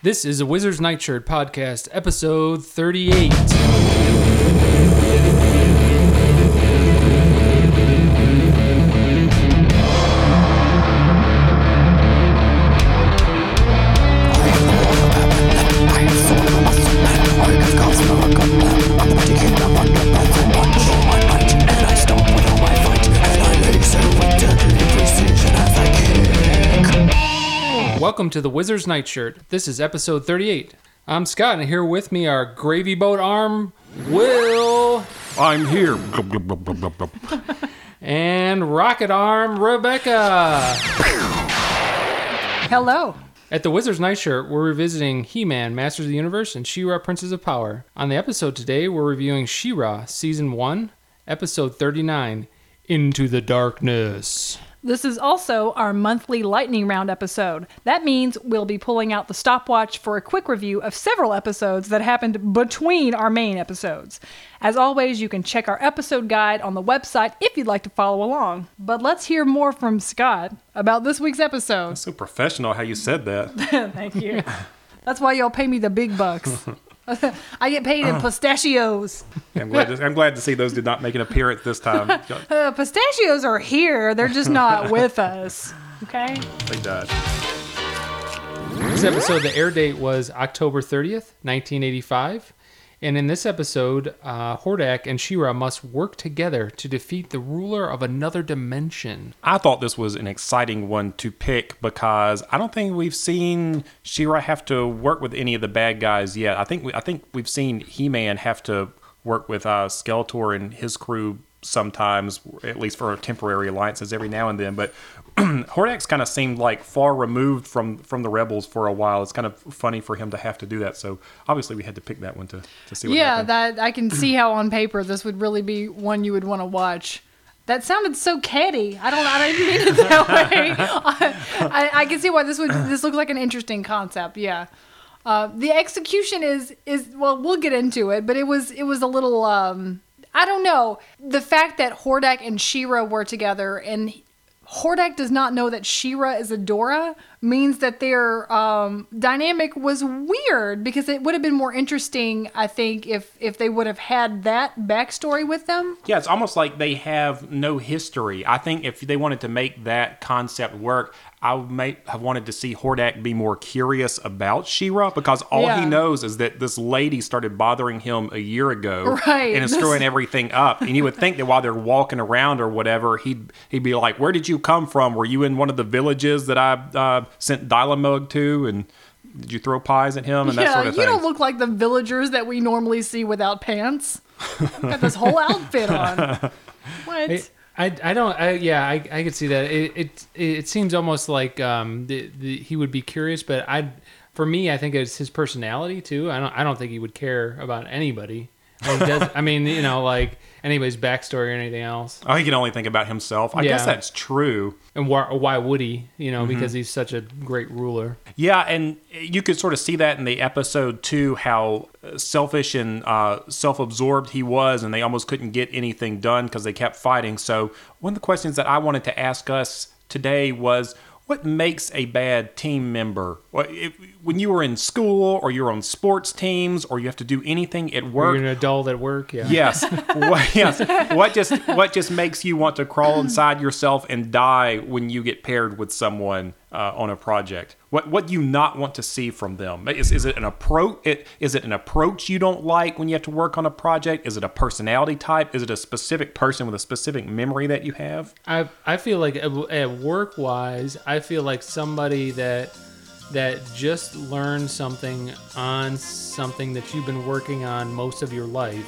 This is a Wizard's Nightshirt podcast, episode 38. Welcome to the Wizard's Nightshirt. This is episode 38. I'm Scott, and here with me are Gravy Boat Arm, Will, I'm here. and Rocket Arm, Rebecca. Hello. At the Wizard's Nightshirt, we're revisiting He-Man, Masters of the Universe, and She-Ra, Princess of Power. On the episode today, we're reviewing She-Ra, Season 1, Episode 39, Into the Darkness. This is also our monthly lightning round episode. That means we'll be pulling out the stopwatch for a quick review of several episodes that happened between our main episodes. As always, you can check our episode guide on the website if you'd like to follow along. But let's hear more from Scott about this week's episode. So professional how you said that. Thank you. That's why y'all pay me the big bucks. I get paid in pistachios. I'm glad, to, I'm glad to see those did not make an appearance this time. Uh, pistachios are here, they're just not with us. Okay? They died. This episode, the air date was October 30th, 1985. And in this episode, uh, Hordak and She-Ra must work together to defeat the ruler of another dimension. I thought this was an exciting one to pick because I don't think we've seen She-Ra have to work with any of the bad guys yet. I think we, I think we've seen He-Man have to work with uh, Skeletor and his crew sometimes, at least for temporary alliances every now and then. But Hordak's kind of seemed like far removed from from the rebels for a while. It's kind of funny for him to have to do that. So obviously we had to pick that one to to see. What Yeah, happened. that I can see how on paper this would really be one you would want to watch. That sounded so catty. I don't. I didn't mean it that way. I, I, I can see why this would. This looks like an interesting concept. Yeah. Uh, the execution is is well. We'll get into it, but it was it was a little. Um, I don't know. The fact that Hordak and She-Ra were together and Hordak does not know that She-Ra is Adora means that their um, dynamic was weird because it would have been more interesting, I think, if if they would have had that backstory with them. Yeah, it's almost like they have no history. I think if they wanted to make that concept work, I might have wanted to see Hordak be more curious about She-Ra because all Yeah. he knows is that this lady started bothering him a year ago Right. and is screwing everything up. And you would think that while they're walking around or whatever, he'd he'd be like, "Where did you come from? Were you in one of the villages that I uh, sent Dylamug to?" And did you throw pies at him and that yeah, sort of you thing? don't look like the villagers that we normally see without pants. Got this whole outfit on. What? It- I, I don't I, yeah I, I could see that. It, it it seems almost like um the, the, he would be curious but I for me I think it's his personality too. I don't I don't think he would care about anybody. I mean, does, I mean you know like anybody's backstory or anything else oh, he can only think about himself. I guess that's true. and why, why would he you know Mm-hmm. because he's such a great ruler Yeah, and you could sort of see that in the episode too, how selfish and uh, self-absorbed he was, and they almost couldn't get anything done because they kept fighting. So one of the questions that I wanted to ask us today was, what makes a bad team member? If, when you were in school, or you're on sports teams, or you have to do anything at work, you're an adult at work yeah Yes. what, yes. What just what just makes you want to crawl inside yourself and die when you get paired with someone uh, on a project? What what do you not want to see from them? Is, is it an approach? It, is it an approach you don't like when you have to work on a project? Is it a personality type? Is it a specific person with a specific memory that you have? I I feel like at work wise, I feel like somebody that that just learned something on something that you've been working on most of your life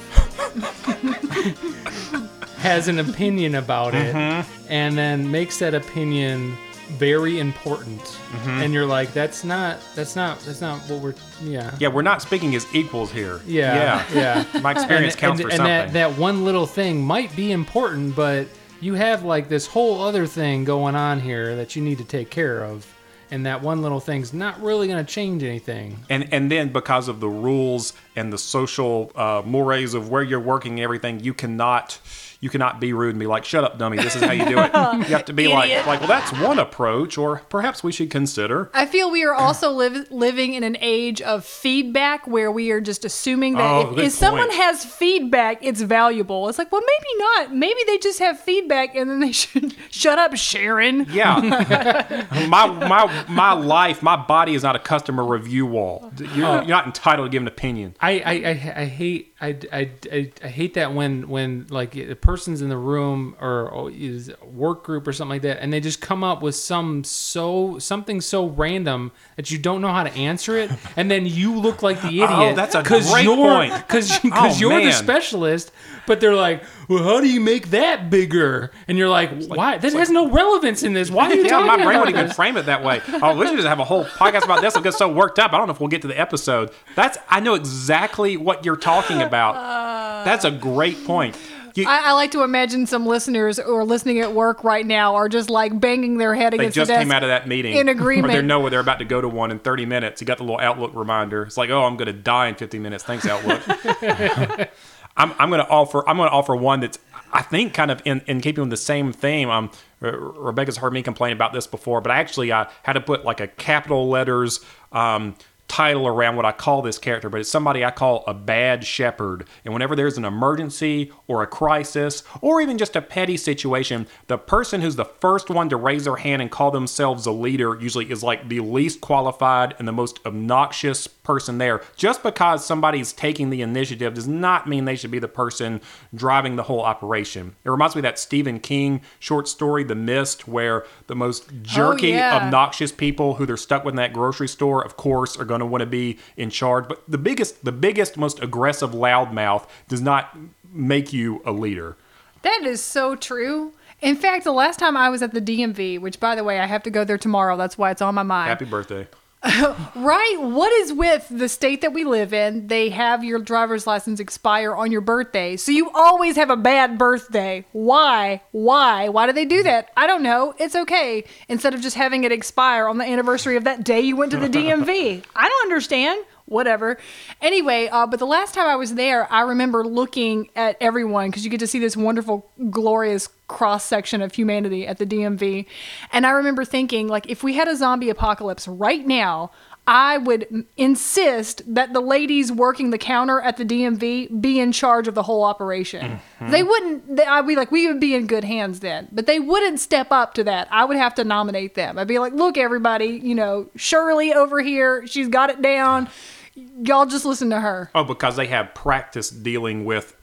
has an opinion about it mm-hmm. and then makes that opinion very important mm-hmm. and you're like that's not that's not that's not what we're yeah Yeah, we're not speaking as equals here. yeah Yeah. yeah My experience and, counts and, for and something. that, that one little thing might be important, but you have like this whole other thing going on here that you need to take care of. And that one little thing's not really going to change anything. and and then because of the rules and the social uh, mores of where you're working and everything you cannot you cannot be rude and be like, "Shut up, dummy. This is how you do it." You have to be like, Idiot. like, well, that's one approach, or perhaps we should consider. I feel we are also live, living in an age of feedback where we are just assuming that Oh, if, if someone has feedback, it's valuable. It's like, well, maybe not. Maybe they just have feedback and then they should shut up, Sharon. Yeah, my my my life, my body is not a customer review wall. You're, oh. you're not entitled to give an opinion. I, I, I, I hate I, I, I, I hate that when when like a person's in the room or, is a work group or something like that and they just come up with some so something so random that you don't know how to answer it and then you look like the oh, idiot Oh, that's a great you're, point. because Oh, you're the specialist but they're like well how do you make that bigger and you're like why that has no relevance in this why are you Yeah, talking my brain wouldn't even frame it that way. Oh, we should just have a whole podcast about this. I get so worked up. I don't know if we'll get to the episode. That's I know exactly what you're talking about. That's a great point. You, I, I like to imagine some listeners who are listening at work right now are just like banging their head against the desk. They just came out of that meeting in Or agreement. they know where they're about to go to one in 30 minutes. You got the little Outlook reminder. It's like, oh, I'm going to die in 50 minutes. Thanks, Outlook. I'm, I'm going to offer. I'm going to offer one that's I think kind of in, in keeping with the same theme. Um, Re- Rebecca's heard me complain about this before, but I actually uh, had to put like a capital letters um, title around what I call this character. But it's somebody I call a bad shepherd. And whenever there's an emergency or a crisis or even just a petty situation, the person who's the first one to raise their hand and call themselves a leader usually is like the least qualified and the most obnoxious person there. Just because somebody's taking the initiative does not mean they should be the person driving the whole operation. It reminds me of that Stephen King short story, The Mist, where the most oh, jerky, yeah. obnoxious people who they're stuck with in that grocery store, of course, are going to want to be in charge. But the biggest, the biggest, most aggressive loudmouth does not make you a leader. That is so true. In fact, the last time I was at the DMV, which by the way, I have to go there tomorrow. That's why it's on my mind. Happy birthday. Right? What is with the state that we live in? They have your driver's license expire on your birthday. So you always have a bad birthday. Why? Why? Why do they do that? I don't know. It's okay. Instead of just having it expire on the anniversary of that day you went to the DMV. I don't understand. Whatever. Anyway, uh, but the last time I was there, I remember looking at everyone because you get to see this wonderful, glorious cross section of humanity at the DMV. And I remember thinking, like, if we had a zombie apocalypse right now, I would insist that the ladies working the counter at the DMV be in charge of the whole operation. They wouldn't, they, I'd be like, we would be in good hands then. But they wouldn't step up to that. I would have to nominate them. I'd be like, look, everybody, you know, Shirley over here, she's got it down. Y'all just listen to her. Oh, because they have practice dealing with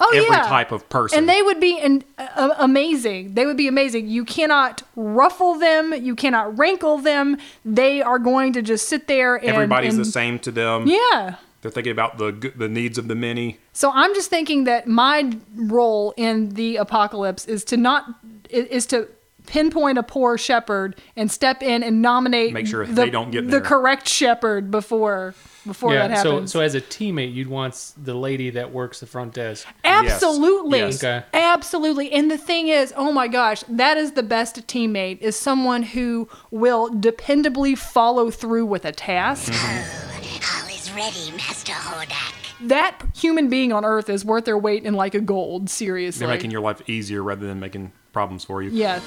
Oh, every yeah. type of person. And they would be an, uh, amazing. They would be amazing. You cannot ruffle them. You cannot rankle them. They are going to just sit there and Everybody's and- the same to them. Yeah. They're thinking about the the needs of the many. So I'm just thinking that my role in the apocalypse is to not is to pinpoint a poor shepherd and step in and nominate Make sure the, they don't get the correct shepherd before before that Yeah, so happens. so as a teammate, you'd want the lady that works the front desk. Absolutely. Yes. Okay. Absolutely. And the thing is, oh my gosh, that is the best teammate is someone who will dependably follow through with a task. All is ready, Master Hordak. that human being on earth is worth their weight in like a gold, seriously. They're making your life easier rather than making problems for you. Yeah.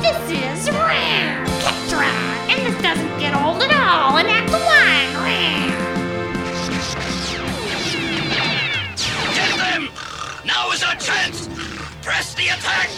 This is Rare Catra, and this doesn't get old at all in Act 1. Rare. Get them! Now is our chance! Press the attack!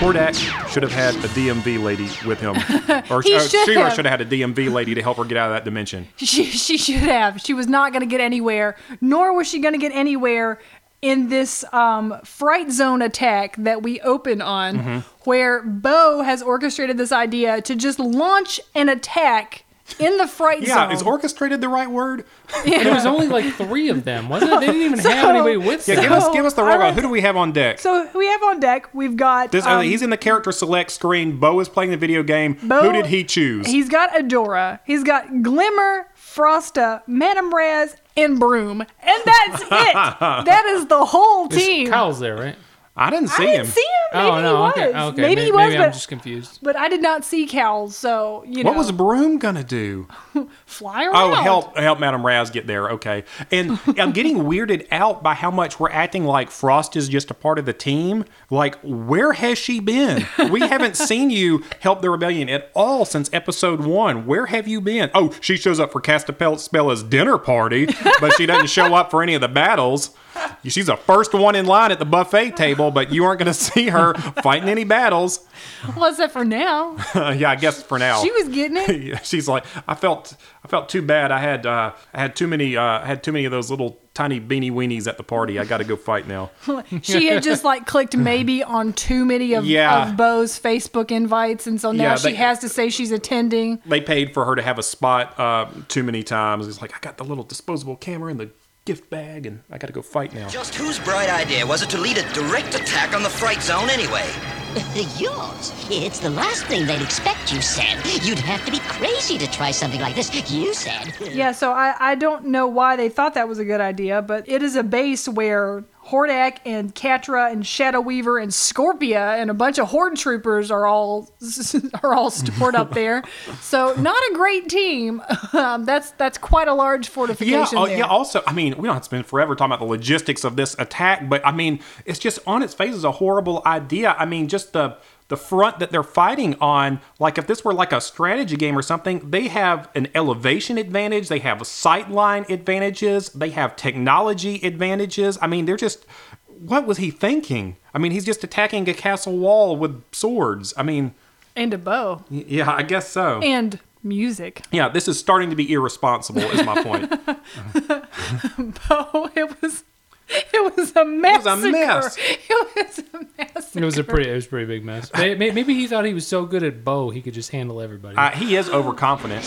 Hordak should have had a DMV lady with him, or He uh, should She-Ra have. should have had a DMV lady to help her get out of that dimension. She, she should have. She was not going to get anywhere, nor was she going to get anywhere in this um, fright zone attack that we open on, Mm-hmm. where Bow has orchestrated this idea to just launch an attack in the fright Yeah, zone. Yeah, is orchestrated the right word? And there was only like three of them, wasn't it? They didn't even have anybody with Yeah, them. Yeah, give us give us the I raw. like- Who do we have on deck? so we have on deck, we've got. This, uh, um, he's in the character select screen. Bow is playing the video game. Bow- Who did he choose? He's got Adora. He's got Glimmer, Frosta, Madame Razz, and Broom. And that's it. that is the whole team. Kyle's there, right? I didn't see him. I didn't him. see him. Oh, maybe oh no, he was. okay, okay. Maybe May- he was, maybe but, I'm just confused. but I did not see Kowl. So you know, What was Broom gonna do? fly oh, around. Oh, help help Madame Razz get there. Okay. And I'm getting weirded out by how much we're acting like Frost is just a part of the team. Like, where has she been? We haven't seen you help the rebellion at all since episode one. Where have you been? Oh, she shows up for Castaspella's dinner party, but she doesn't show up for any of the battles. She's the first one in line at the buffet table, but you aren't going to see her fighting any battles. Well, except for now, yeah, I guess for now. she was getting it. She's like I felt I felt too bad. I had uh, I had too many uh, I had too many of those little tiny beanie weenies at the party. I got to go fight now. She had just like clicked maybe on too many of, Yeah. of Bow's Facebook invites, and so now Yeah, she has to say she's attending. They paid for her to have a spot uh, too many times. It's like I got the little disposable camera in the gift bag, and I got to go fight now. Just whose bright idea was it to lead a direct attack on the fright zone anyway? Yours. It's the last thing they'd expect, you said. You'd have to be crazy to try something like this, you said. Yeah, so I, I don't know why they thought that was a good idea, but it is a base where Hordak and Catra and Shadow Weaver and Scorpia and a bunch of Horde troopers are all are all stored up there. So not a great team. Um, that's that's quite a large Yeah, fortification uh, there. yeah. Also, I mean, we don't have to spend forever talking about the logistics of this attack, but I mean, it's just on its face is a horrible idea. I mean, just the the front that they're fighting on. Like, if this were like a strategy game or something, they have an elevation advantage. They have sightline advantages. They have technology advantages. I mean, they're just. What was he thinking? I mean, he's just attacking a castle wall with swords. I mean, and a bow yeah, I guess so. and music. Yeah, this is starting to be irresponsible. Is my point. Oh, it was it was a mess. It was a mess. It was a mess. It was a pretty, it was a pretty big mess. May- may- Maybe he thought he was so good at bow he could just handle everybody. Uh, he is overconfident.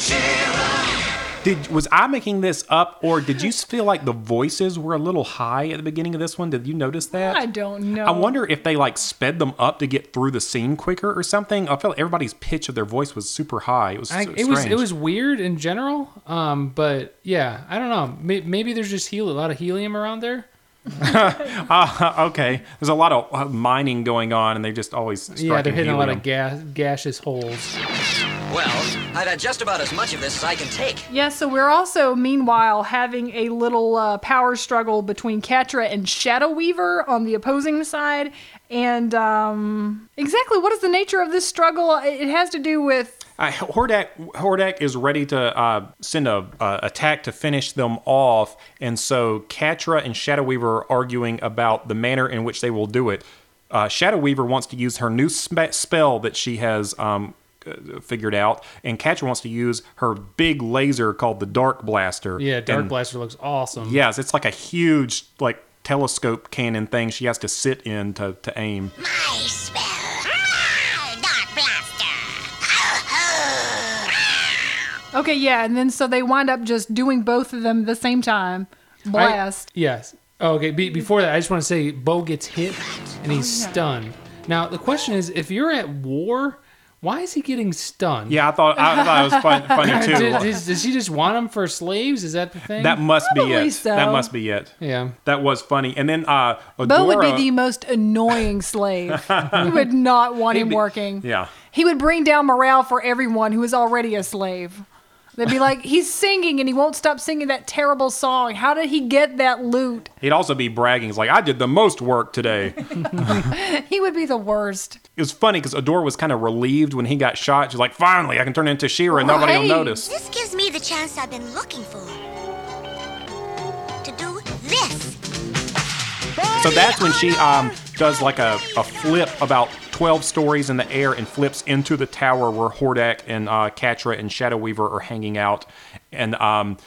Did was I making this up, or did you feel like the voices were a little high at the beginning of this one? Did you notice that? I don't know. I wonder if they like sped them up to get through the scene quicker or something. I felt like everybody's pitch of their voice was super high. It was I, so it was it was weird in general, um, but yeah, I don't know. May- Maybe there's just hel- a lot of helium around there. Uh, okay. There's a lot of uh, mining going on, and they just always Yeah, they're hitting a lot of gas, gaseous holes. Well, I've had just about as much of this as I can take. Yeah, so we're also, meanwhile, having a little uh, power struggle between Catra and Shadow Weaver on the opposing side. And um, exactly what is the nature of this struggle? It has to do with. Uh, Hordak Hordak is ready to uh, send a uh, attack to finish them off, and so Catra and Shadow Weaver are arguing about the manner in which they will do it. Uh, Shadow Weaver wants to use her new spe- spell that she has um, uh, figured out, and Catra wants to use her big laser called the Dark Blaster. Yeah, Dark And- Blaster looks awesome. Yes, it's like a huge like telescope cannon thing she has to sit in to, to aim. My spell. Okay, yeah, and then so they wind up just doing both of them at the same time. Blast. Yes. Oh, okay. Be- before that, I just want to say Bow gets hit and he's stunned. Now the question is, if you're at war, why is he getting stunned? Yeah, I thought I thought it was fun, funny too. Does, does, does he just want them for slaves? Is that the thing? That must be it. so. That must be it. yeah. That was funny. And then uh Bow would be the most annoying slave. you would not want him be- working. Yeah. He would bring down morale for everyone who is already a slave. They'd be like, he's singing and he won't stop singing that terrible song. How did he get that loot? He'd also be bragging. He's like, I did the most work today. He would be the worst. it was funny because Adora was kind of relieved when he got shot. She's like, finally, I can turn into She-Ra and nobody will notice. This gives me the chance I've been looking for. To do this. So that's when she um does like a, a flip about 12 stories in the air and flips into the tower where Hordak and uh, Catra and Shadow Weaver are hanging out. And um,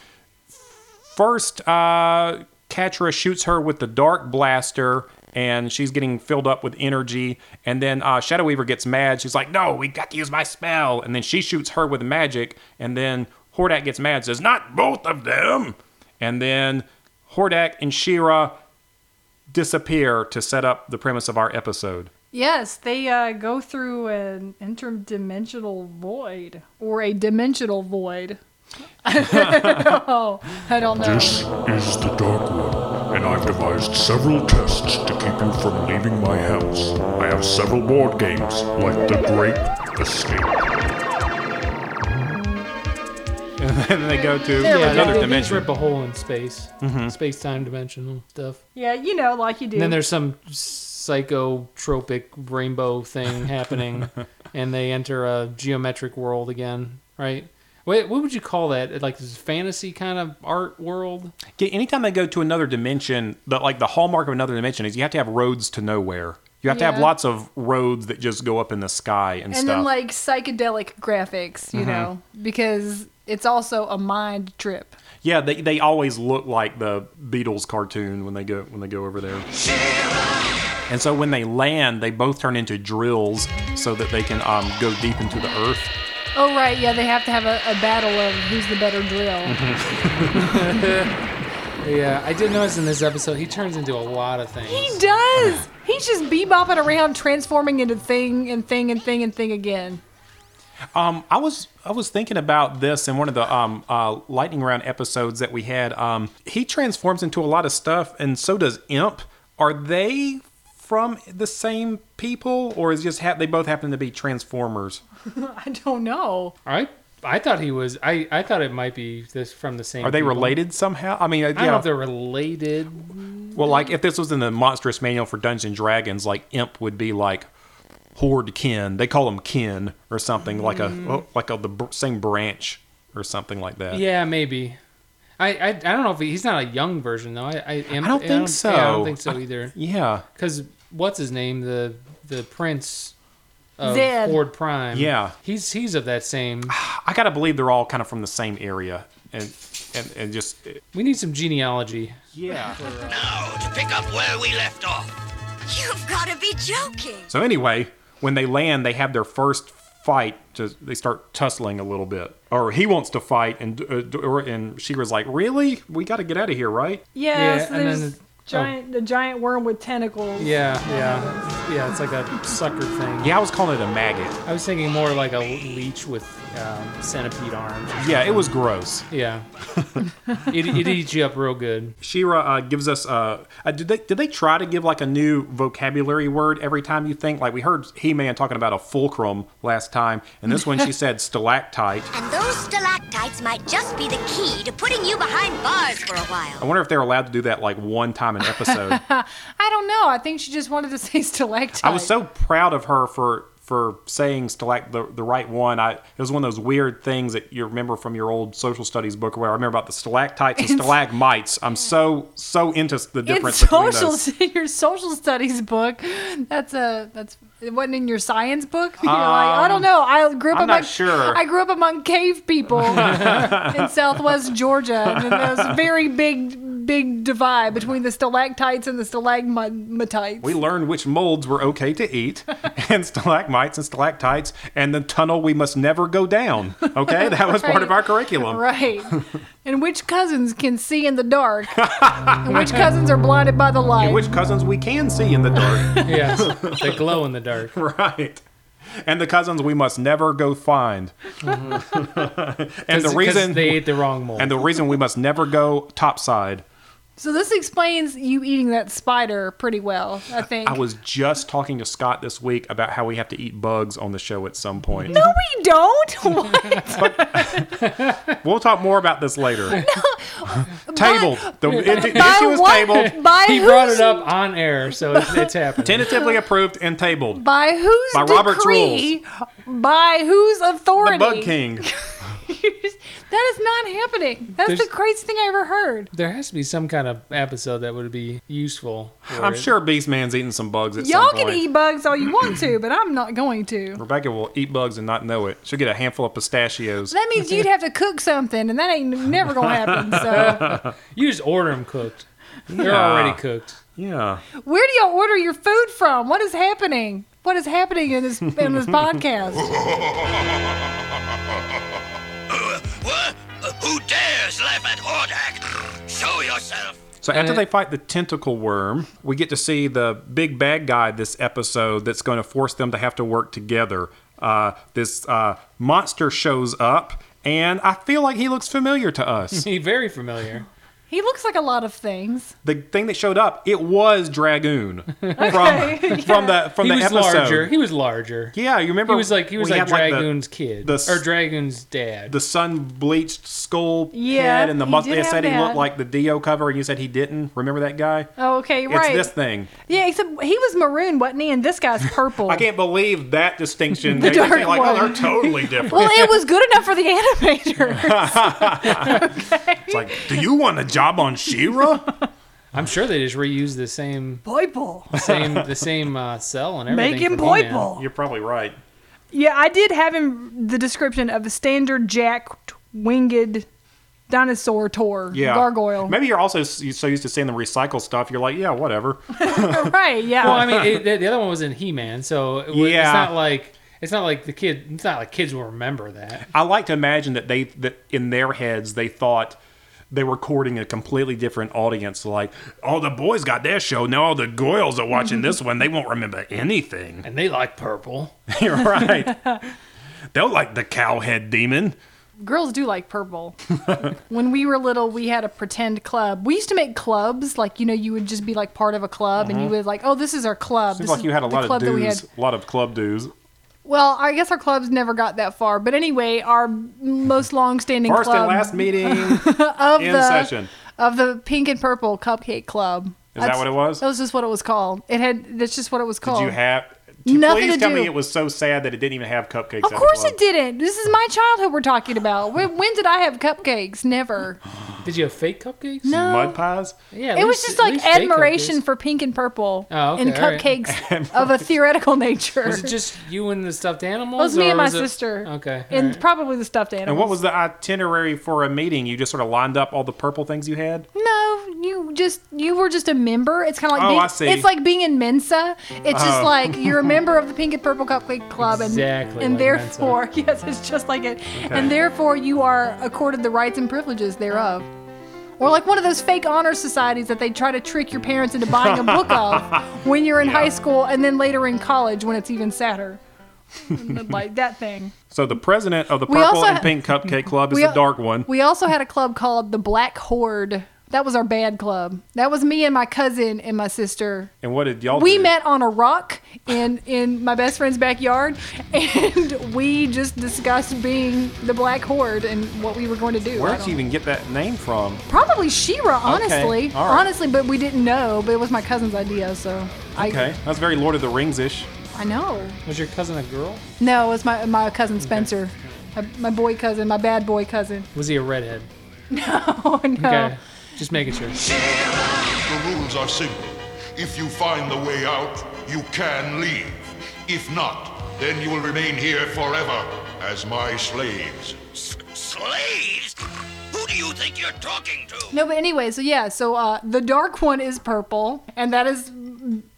first, uh, Catra shoots her with the Dark Blaster. And she's getting filled up with energy. And then uh, Shadow Weaver gets mad. She's like, No, we got to use my spell. And then she shoots her with magic. And then Hordak gets mad, says, Not both of them. And then Hordak and She-Ra disappear to set up the premise of our episode. Yes, they uh, go through an interdimensional void or a dimensional void. oh, I don't know. This is the Dark One, and I've devised several tests to keep you from leaving my house. I have several board games, like The Great Escape. and then they go to There we yeah, another they, they dimension. rip a hole in space, Mm-hmm. space time dimensional stuff. Yeah, you know, like you do. And then there's some psychotropic rainbow thing happening, and they enter a geometric world again, right? Wait, what would you call that? Like this fantasy kind of art world? Yeah, anytime they go to another dimension, the like the hallmark of another dimension is you have to have roads to nowhere. You have to have lots of roads that just go up in the sky and, and stuff. then like psychedelic graphics, Mm-hmm. you know, because it's also a mind trip. yeah, they, they always look like the Beatles cartoon when they go when they go over there. And so when they land, they both turn into drills so that they can um, go deep into the earth. Oh right, yeah, they have to have a, a battle of who's the better drill. Yeah, I did notice in this episode he turns into a lot of things. He does. He's just bebopping around, transforming into thing and thing and thing and thing again. Um, I was I was thinking about this in one of the um, uh, lightning round episodes that we had. Um, he transforms into a lot of stuff, and so does Imp. Are they from the same people, or is just ha- they both happen to be Transformers? I don't know. I I thought he was. I I thought it might be this from the same. Are they people. related somehow? I mean, uh, I don't yeah. know if they're related. well, like if this was in the monstrous manual for Dungeons and Dragons, like Imp would be like Horde Kin. They call them Kin or something like a oh, like a the br- same branch or something like that. Yeah, maybe. I, I, I don't know if he, he's not a young version though. I I, am, I don't think so. Yeah, I don't think so either. Yeah. Because what's his name? The the prince of Zed. Horde Prime. Yeah. he's he's of that same. I gotta believe they're all kind of from the same area, and and, and just We need some genealogy. yeah. Now, to pick up where we left off. You've got to be joking. So anyway, when they land, they have their first fight. Just they start tussling a little bit, or he wants to fight, and uh, or, and She-Ra's like, "Really? We got to get out of here, right?" Yeah, Yeah, so and then it- giant the giant worm with tentacles. Yeah, yeah, yeah. It's like a sucker thing. Yeah, I was calling it a maggot. I was thinking more like a leech with um, centipede arms. Yeah, it was gross. Yeah, it, it eats you up real good. She-Ra uh, gives us. Uh, uh, did they did they try to give like a new vocabulary word every time you think? Like we heard He Man talking about a fulcrum last time, and this one she said stalactite. And those stalactites might just be the key to putting you behind bars for a while. I wonder if they're allowed to do that like one time an episode. I don't know. I think she just wanted to say stalactite. I was so proud of her for for saying stalact the, the right one. I it was one of those weird things that you remember from your old social studies book where I remember about the stalactites and stalagmites. I'm so so into the in difference between social those. your social studies book. That's a that's it wasn't in your science book. You're like I don't know. I grew up Um, I'm among not sure. I grew up among cave people in Southwest Georgia, and those very big big divide between the stalactites and the stalagmites. We learned which molds were okay to eat, and stalagmites and stalactites, and the tunnel we must never go down. Okay, that was part of our curriculum. Right. and which cousins can see in the dark, and which cousins are blinded by the light. And which cousins we can see in the dark. Yes, they glow in the dark. right. And the cousins we must never go find. Mm-hmm. and the 'Cause reason they ate the wrong mold. and the reason we must never go topside. So this explains you eating that spider pretty well, I think. I was just talking to Scott this week about how we have to eat bugs on the show at some point. no, we don't. What? We'll talk more about this later. tabled. The, it- the By issue is what- tabled. By he whose, brought it up on air, so it's, it's happening. Tentatively approved and tabled. By whose By Robert's decree? By whose authority? The authority? Bug King. that is not happening. That's There's- the craziest thing I ever heard. There has to be some kind of episode that would be useful. I'm it. sure Beastman's eating some bugs at some point. Y'all some can eat bugs all you want to, but I'm not going to. Rebecca will eat bugs and not know it. She'll get a handful of pistachios. That means you'd have to cook something, and that ain't never gonna happen. So, You just order them cooked. They're Yeah. already cooked. Yeah. where do y'all order your food from? What is happening? What is happening in this in this podcast? What? Uh, who dares laugh at Hordak? Show yourself. So after Uh, they fight the tentacle worm, we get to see the big bad guy this episode that's going to force them to have to work together. Uh, this uh, monster shows up, and I feel like he looks familiar to us. He very familiar. He looks like a lot of things. The thing that showed up, it was Dragoon from from the from he the was episode. larger. He was larger. Yeah, you remember? He was like he was we like the- Dragoon's kid the or Dragoon's dad. the sun bleached skull Yeah, head and the he mus- did they have said he looked like the Dio cover and you said he didn't. Remember that guy? Oh, okay, right. It's this thing. Yeah, except he was maroon, wasn't he? And this guy's purple. I can't believe that distinction. The They just dark say like, oh, one. they're totally different. Well, it was good enough for the animator. it's like, do you want a job on She-Ra? I'm sure they just reused the same Purple. same the same uh, cell and everything. Make him for He-Man. purple. You're probably right. Yeah, I did have him the description of a standard jacked winged dinosaur tour Yeah. gargoyle. Maybe you're also s- so used to seeing the recycle stuff. You're like, yeah, whatever. right? Yeah. Well, I mean, it, the, the other one was in He-Man, so it, was- Yeah. it's not like it's not like the kid. It's not like kids will remember that. I like to imagine that they that in their heads they thought they were courting a completely different audience. Like, oh, the boys got their show. Now all the girls are watching this one. They won't remember anything. And they like purple. You're right. They'll like the cowhead demon. Girls do like purple. when we were little, we had a pretend club. We used to make clubs, like you know, you would just be like part of a club, and you would like, oh, this is our club. Mm-hmm. Seems this like is you had a lot of club we dues, had. a lot of club dues. Well, I guess our clubs never got that far, but anyway, our most long-standing First club and last meeting of in the session. of the Pink and Purple Cupcake Club. Is that what it was? That was just what it was called. It had. That's just what it was called. Did you have? Nothing please to tell do. me it was so sad that it didn't even have cupcakes. Of course it didn't. This is my childhood we're talking about. When, when did I have cupcakes? Never. Did you have fake cupcakes? No. Mud pies. Yeah. at It was least- just like admiration for pink and purple Oh, okay, and all right. cupcakes of a theoretical nature. Was it just you and the stuffed animals? It was me or and my was it- sister. Okay. And right. probably the stuffed animals. And what was the itinerary for a meeting? You just sort of lined up all the purple things you had. No, you just you were just a member. It's kind of like Oh, being, I see. it's like being in Mensa. It's just Oh. like you're a member of the Pink and Purple Cupcake Club, and Exactly and like therefore, yes, it's just like it, and therefore you are accorded the rights and privileges thereof. Or like one of those fake honor societies that they try to trick your parents into buying a book of when you're in high school and then later in college when it's even sadder. like that thing. So the president of the purple also and pink cupcake club is We the dark one. We also had a club called the Black Horde. That was our bad club. That was me and my cousin and my sister. And what did y'all We do? met on a rock in in my best friend's backyard, and we just discussed being the Black Horde and what we were going to do. Where I did you even get that name from? Probably She-Ra, honestly. all right. Honestly, but we didn't know. But it was my cousin's idea, so I. Okay, that's very Lord of the Rings ish. I know. Was your cousin a girl? No, it was my my cousin Spencer, my, my boy cousin, my bad boy cousin. Was he a redhead? Oh no. Okay. Just making sure. The rules are simple. If you find the way out, you can leave. If not, then you will remain here forever as my slaves. Slaves? Who do you think you're talking to? No, but anyway, so yeah, so uh, the dark one is purple, and that is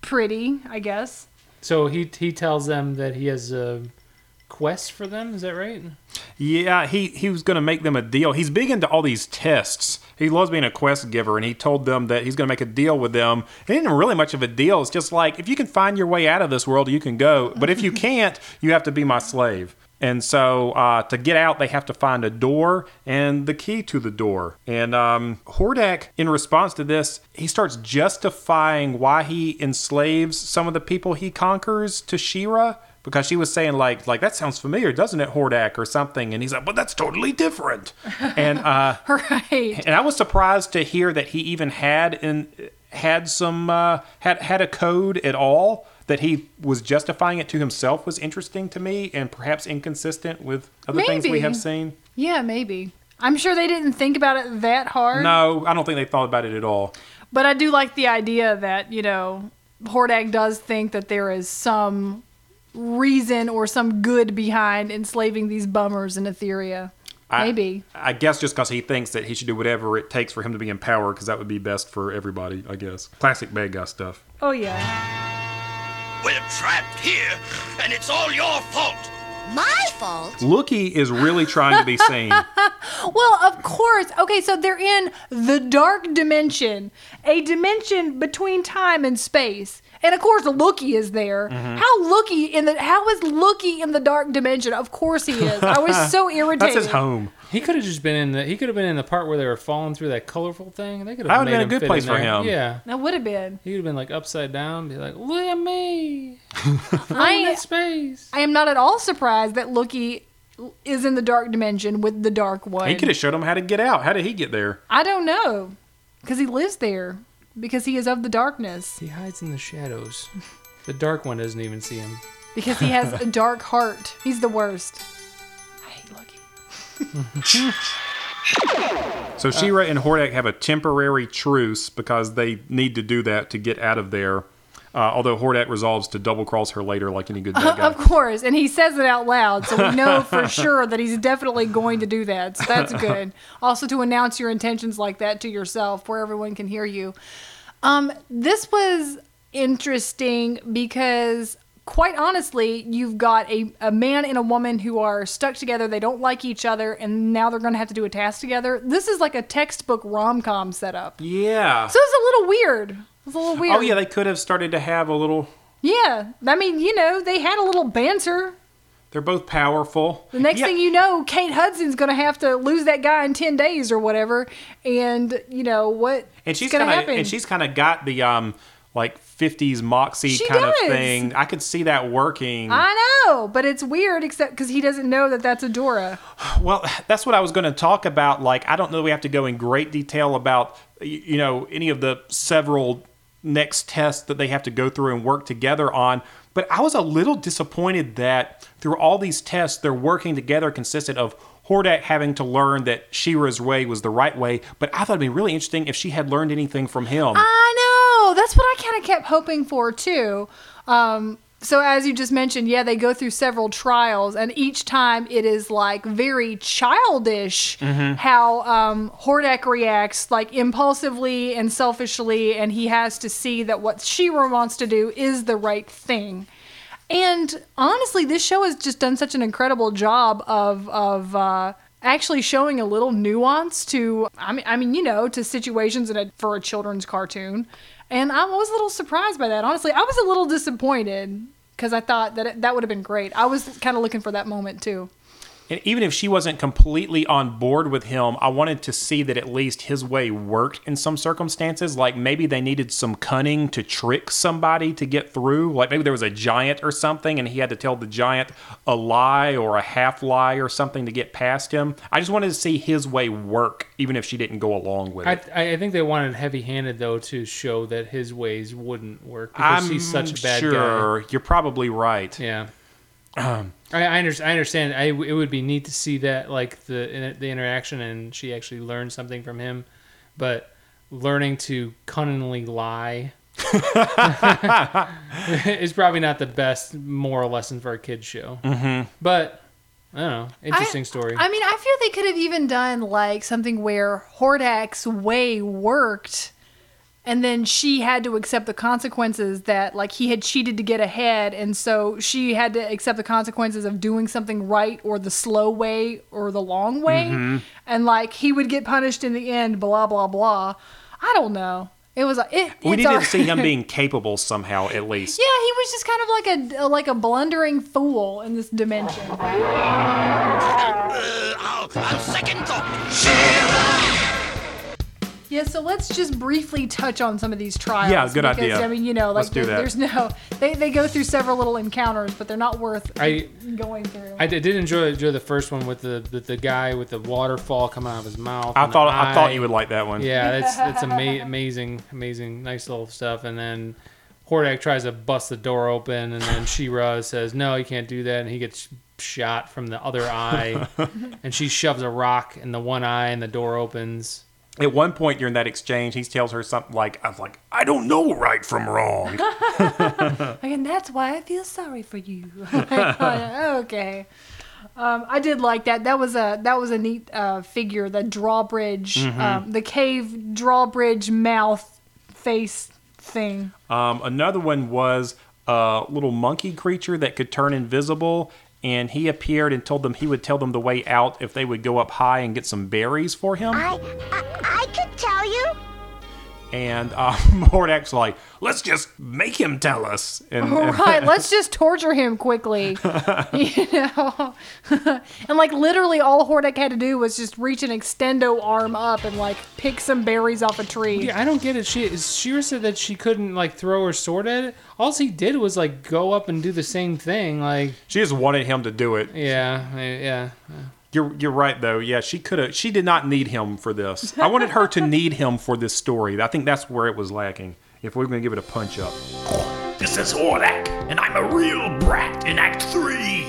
pretty, I guess. So he he tells them that he has a quest for them. Is that right? Yeah, he, he was going to make them a deal. He's big into all these tests. He loves being a quest giver, and he told them that he's going to make a deal with them. It isn't really much of a deal. It's just like, if you can find your way out of this world, you can go. But if you can't, you have to be my slave. And so uh, to get out, they have to find a door and the key to the door. And um, Hordak, in response to this, he starts justifying why he enslaves some of the people he conquers to She-Ra because she was saying like like that sounds familiar, doesn't it, Hordak or something? And he's like, but that's totally different. and uh, Right. and I was surprised to hear that he even had in had some uh, had had a code at all. That he was justifying it to himself was interesting to me, and perhaps inconsistent with other things we have seen. Yeah, maybe. I'm sure they didn't think about it that hard. No, I don't think they thought about it at all. But I do like the idea that, you know, Hordak does think that there is some reason or some good behind enslaving these bummers in Etheria. I- Maybe. I guess just because he thinks that he should do whatever it takes for him to be in power, because that would be best for everybody. I guess classic bad guy stuff. Oh, yeah. We're trapped here, and it's all your fault. My fault? Loo-Kee is really trying to be seen. Well, of course. Okay, so they're in the dark dimension, a dimension between time and space. And of course, Loo-Kee is there. Mm-hmm. How Loo-Kee in the how is Loo-Kee in the dark dimension? Of course he is. I was so irritated. That's his home. He could have just been in the. He could have been in the part where they were falling through that colorful thing. They could That have would've been a good place for him. Yeah, That would have been. he would have been like upside down, be like, "Look at me, I, in space." I am not at all surprised that Loo-Kee is in the dark dimension with the dark one. He could have showed him how to get out. How did he get there? I don't know. Because he lives there. Because he is of the darkness. He hides in the shadows. The dark one doesn't even see him. Because he has a dark heart. He's the worst. I hate Loo-Kee. So She-Ra uh, and Hordak have a temporary truce because they need to do that to get out of there. Uh, although Hordak resolves to double cross her later, like any good bad guy. Of course. And he says it out loud. So we know for sure that he's definitely going to do that. So that's good. also, to announce your intentions like that to yourself where everyone can hear you. Um, this was interesting because quite honestly, you've got a, a man and a woman who are stuck together. They don't like each other, and now they're going to have to do a task together. This is like a textbook rom com setup. Yeah. So it's a little weird. A little weird. Oh yeah, they could have started to have a little. Yeah. I mean, you know, they had a little banter. They're both powerful. The next Yeah. thing you know, Kate Hudson's going to have to lose that guy in 10 days or whatever. And, you know, what and she's going to kind of happen? and she's kind of got the um like 50s moxie She kind does. of thing. I could see that working. I know, but it's weird except because he doesn't know that that's Adora. Well, that's what I was going to talk about. Like, I don't know we have to go in great detail about, you know, any of the several next test that they have to go through and work together on. But I was a little disappointed that through all these tests, their working together consisted of Hordak having to learn that She-Ra's way was the right way. But I thought it'd be really interesting if she had learned anything from him. I know. That's what I kind of kept hoping for, too. Um, so, as you just mentioned, yeah, they go through several trials, and each time it is like very childish how um, Hordak reacts, like impulsively and selfishly, and he has to see that what She-Ra wants to do is the right thing. And honestly, this show has just done such an incredible job of of uh, actually showing a little nuance to I mean I mean you know to situations in a, for a children's cartoon. And I was a little surprised by that. Honestly, I was a little disappointed because I thought that it, that would have been great. I was kind of looking for that moment too. And even if she wasn't completely on board with him, I wanted to see that at least his way worked in some circumstances. Like maybe they needed some cunning to trick somebody to get through. Like maybe there was a giant or something and he had to tell the giant a lie or a half lie or something to get past him. I just wanted to see his way work, even if she didn't go along with it. I I think they wanted heavy-handed though to show that his ways wouldn't work because I'm he's such a bad sure you're probably right. guy. Yeah. Um, I, I, under, I understand. I, it would be neat to see that, like the the interaction, and she actually learned something from him. But learning to cunningly lie is probably not the best moral lesson for a kids show. Mm-hmm. But I don't know. Interesting I- story. I mean, I feel they could have even done like something where Hordak's way worked and then she had to accept the consequences that like he had cheated to get ahead and so she had to accept the consequences of doing something right or the slow way or the long way Mm-hmm. and like he would get punished in the end blah blah blah i don't know it was like it, We it's needed all- to see him being capable somehow, at least. yeah he was just kind of like a like a blundering fool in this dimension Uh, I'll, I'll second thought. She-Ra! Yeah, so let's just briefly touch on some of these trials. Yeah, good because, idea. I mean, you know, like Let's there- there's no they, they go through several little encounters, but they're not worth I- going through. I did, did enjoy enjoy the first one with the, the the guy with the waterfall coming out of his mouth. I thought I thought you would like that one. Yeah, that's that's ama- amazing, amazing, nice little stuff. And then Hordak tries to bust the door open, and then She-Ra says, "No, you can't do that," and he gets shot from the other eye, and she shoves a rock in the one eye, and the door opens. At one point during that exchange, he tells her something like, "I was like, I don't know right from wrong." and that's why I feel sorry for you. okay. Um, I did like that. That was a that was a neat uh, figure. The drawbridge, Mm-hmm. um, the cave drawbridge mouth face thing. Um, another one was a little monkey creature that could turn invisible, and he appeared and told them he would tell them the way out if they would go up high and get some berries for him. I, I, I could. And uh, Hordak's like, let's just make him tell us. And, and- right, let's just torture him quickly. you know? and like literally all Hordak had to do was just reach an extendo arm up and like pick some berries off a tree. Yeah, I don't get it. She She-Ra said that she couldn't like throw her sword at it. All he did was like go up and do the same thing. Like, she just wanted him to do it. yeah, I- yeah. You're you're right though. Yeah, she could have. She did not need him for this. I wanted her to need him for this story. I think that's where it was lacking. If we are gonna give it a punch up. This is Hordak, and I'm a real brat in Act 3.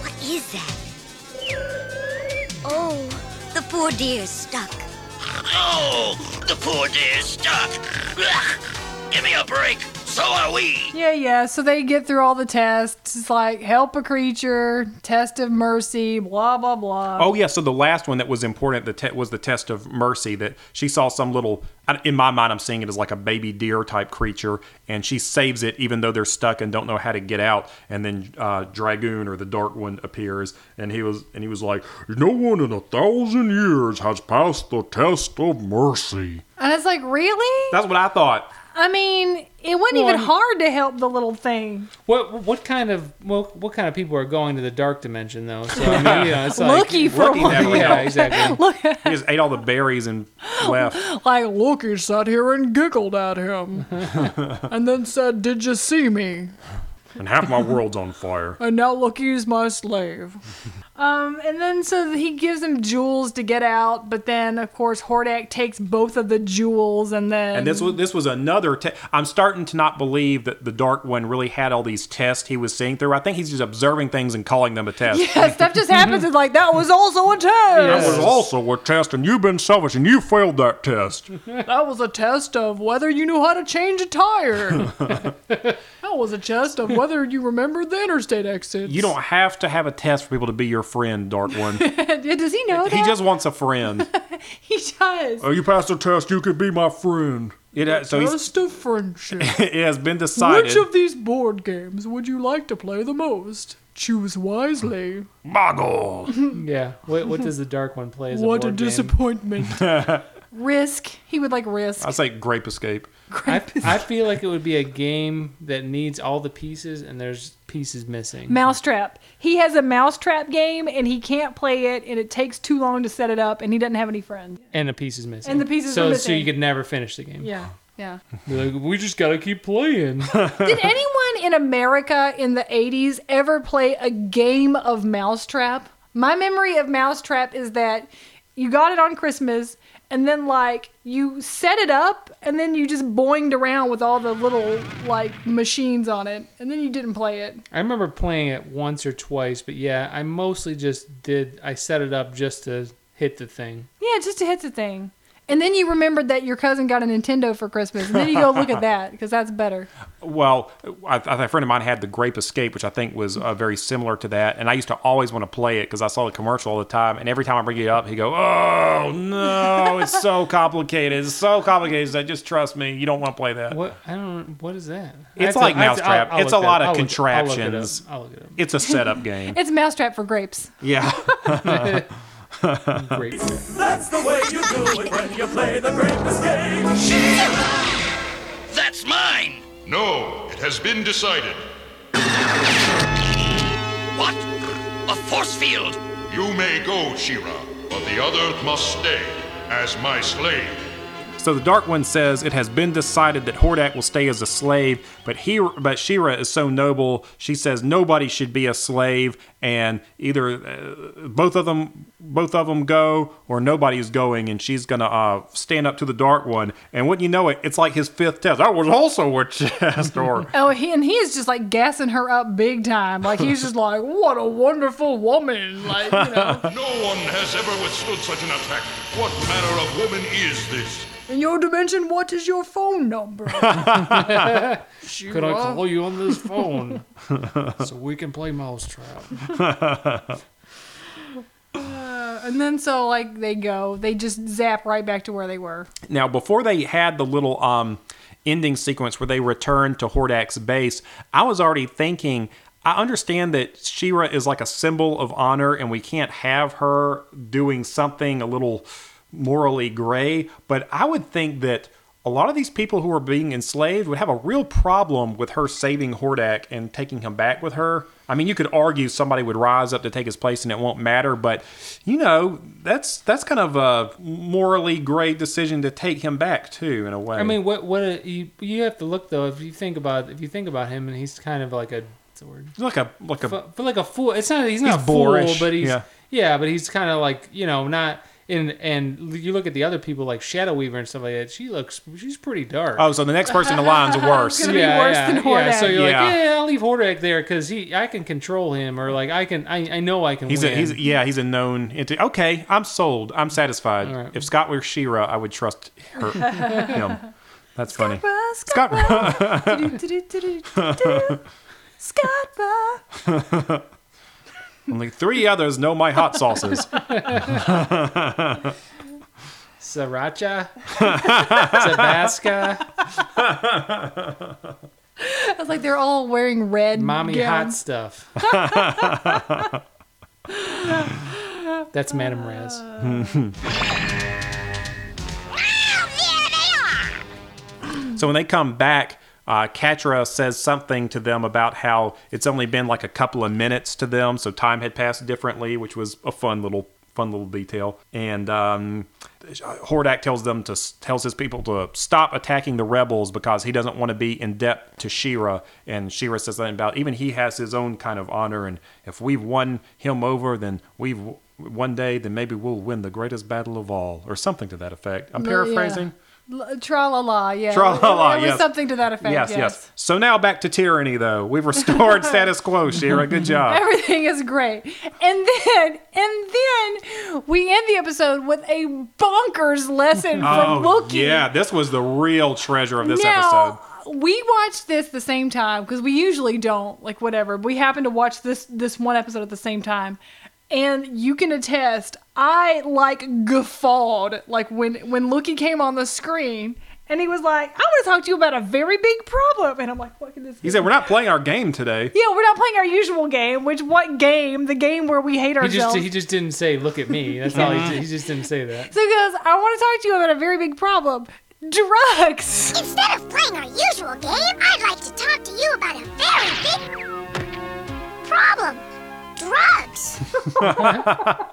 What is that? Oh, the poor deer's stuck. Oh, the poor deer's stuck. Ugh. Give me a break. So are we. Yeah, yeah. So they get through all the tests. It's like help a creature, test of mercy, blah blah blah. Oh yeah, so the last one that was important the te- was the test of mercy that she saw some little in my mind I'm seeing it as like a baby deer type creature and she saves it even though they're stuck and don't know how to get out and then uh, Dragoon or the dark one appears and he was and he was like No one in a thousand years has passed the test of mercy. And it's like, really? that's what I thought. I mean, it wasn't Well, even hard to help the little thing. What what kind of what what kind of people are going to the dark dimension though? So I mean, you know, it's like Loo-Kee for looking one. that yeah, exactly. Look, He just ate all the berries and left. like Loo-Kee sat here and giggled at him, and then said, "Did you see me?" And half my world's on fire. And now Loo-Kee is my slave. Um, and then so he gives him jewels to get out, but then of course Hordak takes both of the jewels, and then And this was this was another. Te- I'm starting to not believe that the Dark One really had all these tests he was seeing through. I think he's just observing things and calling them a test. yeah, stuff just happens. It's like that was also a test. That was also a test, and you've been selfish, and you failed that test. That was a test of whether you knew how to change a tire. that was a test of whether you remembered the interstate exits. You don't have to have a test for people to be your friend, Dark One. Does he know that? he just wants a friend. He does. Oh, you passed the test. You could be my friend. It, uh, so he's, Test of friendship. it has been decided. Which of these board games would you like to play the most? Choose wisely. Boggle. Yeah. What what does the dark one play as a what a board game? disappointment. risk. He would like risk. I'd say Grape Escape. I, I feel like it would be a game that needs all the pieces and there's pieces missing. Mousetrap. He has a mousetrap game and he can't play it and it takes too long to set it up and he doesn't have any friends. and the pieces missing. And the pieces so are so you could never finish the game. Yeah. Yeah. Like, we just gotta keep playing. Did anyone in America in the 80s ever play a game of Mousetrap? My memory of Mousetrap is that you got it on Christmas and then like you set it up and then you just boinged around with all the little like machines on it and then you didn't play it. I remember playing it once or twice, but yeah, I mostly just did. I set it up just to hit the thing. Yeah, just to hit the thing. And then you remembered that your cousin got a Nintendo for Christmas and then you go look at that because that's better. Well, I, I, a friend of mine had the Grape Escape, which I think was uh, very similar to that, and I used to always want to play it because I saw the commercial all the time. And every time I bring it up, he go, "Oh no, it's so complicated. It's so complicated." So just trust me, you don't want to play that. What I don't. What is that? It's have to- like I have to- I'll- Mousetrap. I'll It's a lot that- of I'll look- I'll look it contraptions. I'll look it up. It's a setup game. It's Mousetrap for grapes. Yeah. Great. That's the way you do it when you play the Great Escape. That's mine. No, it has been decided. What? A force field. You may go, She-Ra, but the other must stay as my slave. So the Dark One says it has been decided that Hordak will stay as a slave, but he, but She-Ra is so noble. She says nobody should be a slave, and either uh, both of them, both of them go, or nobody is going, and she's gonna uh, stand up to the Dark One. And wouldn't you know it, it's like his fifth test. That was also a test, or Oh, he, and he is just like gassing her up big time. Like he's just like, what a wonderful woman. Like, you know. No one has ever withstood such an attack. What manner of woman is this? In your dimension, what is your phone number? Could I call you on this phone so we can play Mousetrap? Uh, and then so like they go, they just zap right back to where they were. Now, before they had the little um, ending sequence where they return to Hordak's base, I was already thinking. I understand that She-Ra is like a symbol of honor, and we can't have her doing something a little morally gray, but I would think that a lot of these people who are being enslaved would have a real problem with her saving Hordak and taking him back with her. I mean, you could argue somebody would rise up to take his place and it won't matter, but you know, that's that's kind of a morally gray decision to take him back too, in a way. I mean, what what a, you you have to look though. If you think about if you think about him, and he's kind of like a what's the word? He's like a like a like a fool. It's not. He's not He's a fool, boorish, but he's yeah. yeah. but he's kind of like you know not. And and you look at the other people like Shadow Weaver and stuff like that. She looks. She's pretty dark. oh, so the next person in the line's worse. gonna be worse yeah, than Yeah, so you're Yeah. like, yeah, I'll leave Hordak there because he, I can control him, or like I can, I, I know I can. He's a, he's yeah he's a known entity. Okay, I'm sold. I'm satisfied. All right. If Scott were She-Ra, I would trust her him. That's funny. Scott, Scott. Scott, Only three others know my hot sauces. Sriracha, Tabasco, I was like, they're all wearing red. mommy hot stuff. That's Madame Razz. So when they come back, uh, Catra says something to them about how it's only been like a couple of minutes to them, so time had passed differently, which was a fun little fun little detail. And um, Hordak tells them to tells his people to stop attacking the rebels because he doesn't want to be in debt to She-Ra. And She-Ra says something about even he has his own kind of honor, and if we've won him over, then we've one day, then maybe we'll win the greatest battle of all, or something to that effect. I'm Yeah. paraphrasing. L- Tra la la, yeah. Tra la la, It was yes. something to that effect. Yes, Yes, yes, So now back to tyranny, though. We've restored status quo, She-Ra. Good job. Everything is great. And then, and then we end the episode with a bonkers lesson from. Oh, yeah, this was the real treasure of this now, episode. we watched this the same time because we usually don't, like whatever. We happened to watch this this one episode at the same time. And you can attest, I like guffawed like when when Loo-Kee came on the screen and he was like, I want to talk to you about a very big problem. And I'm like, what can this He said, "We're not playing our game today." Yeah, we're not playing our usual game, which what game? The game where we hate He ourselves. just he just didn't say look at me. That's all he did. He just didn't say that. so he goes, I want to talk to you about a very big problem. Drugs. Instead of playing our usual game, I'd like to talk to you about a very Drugs.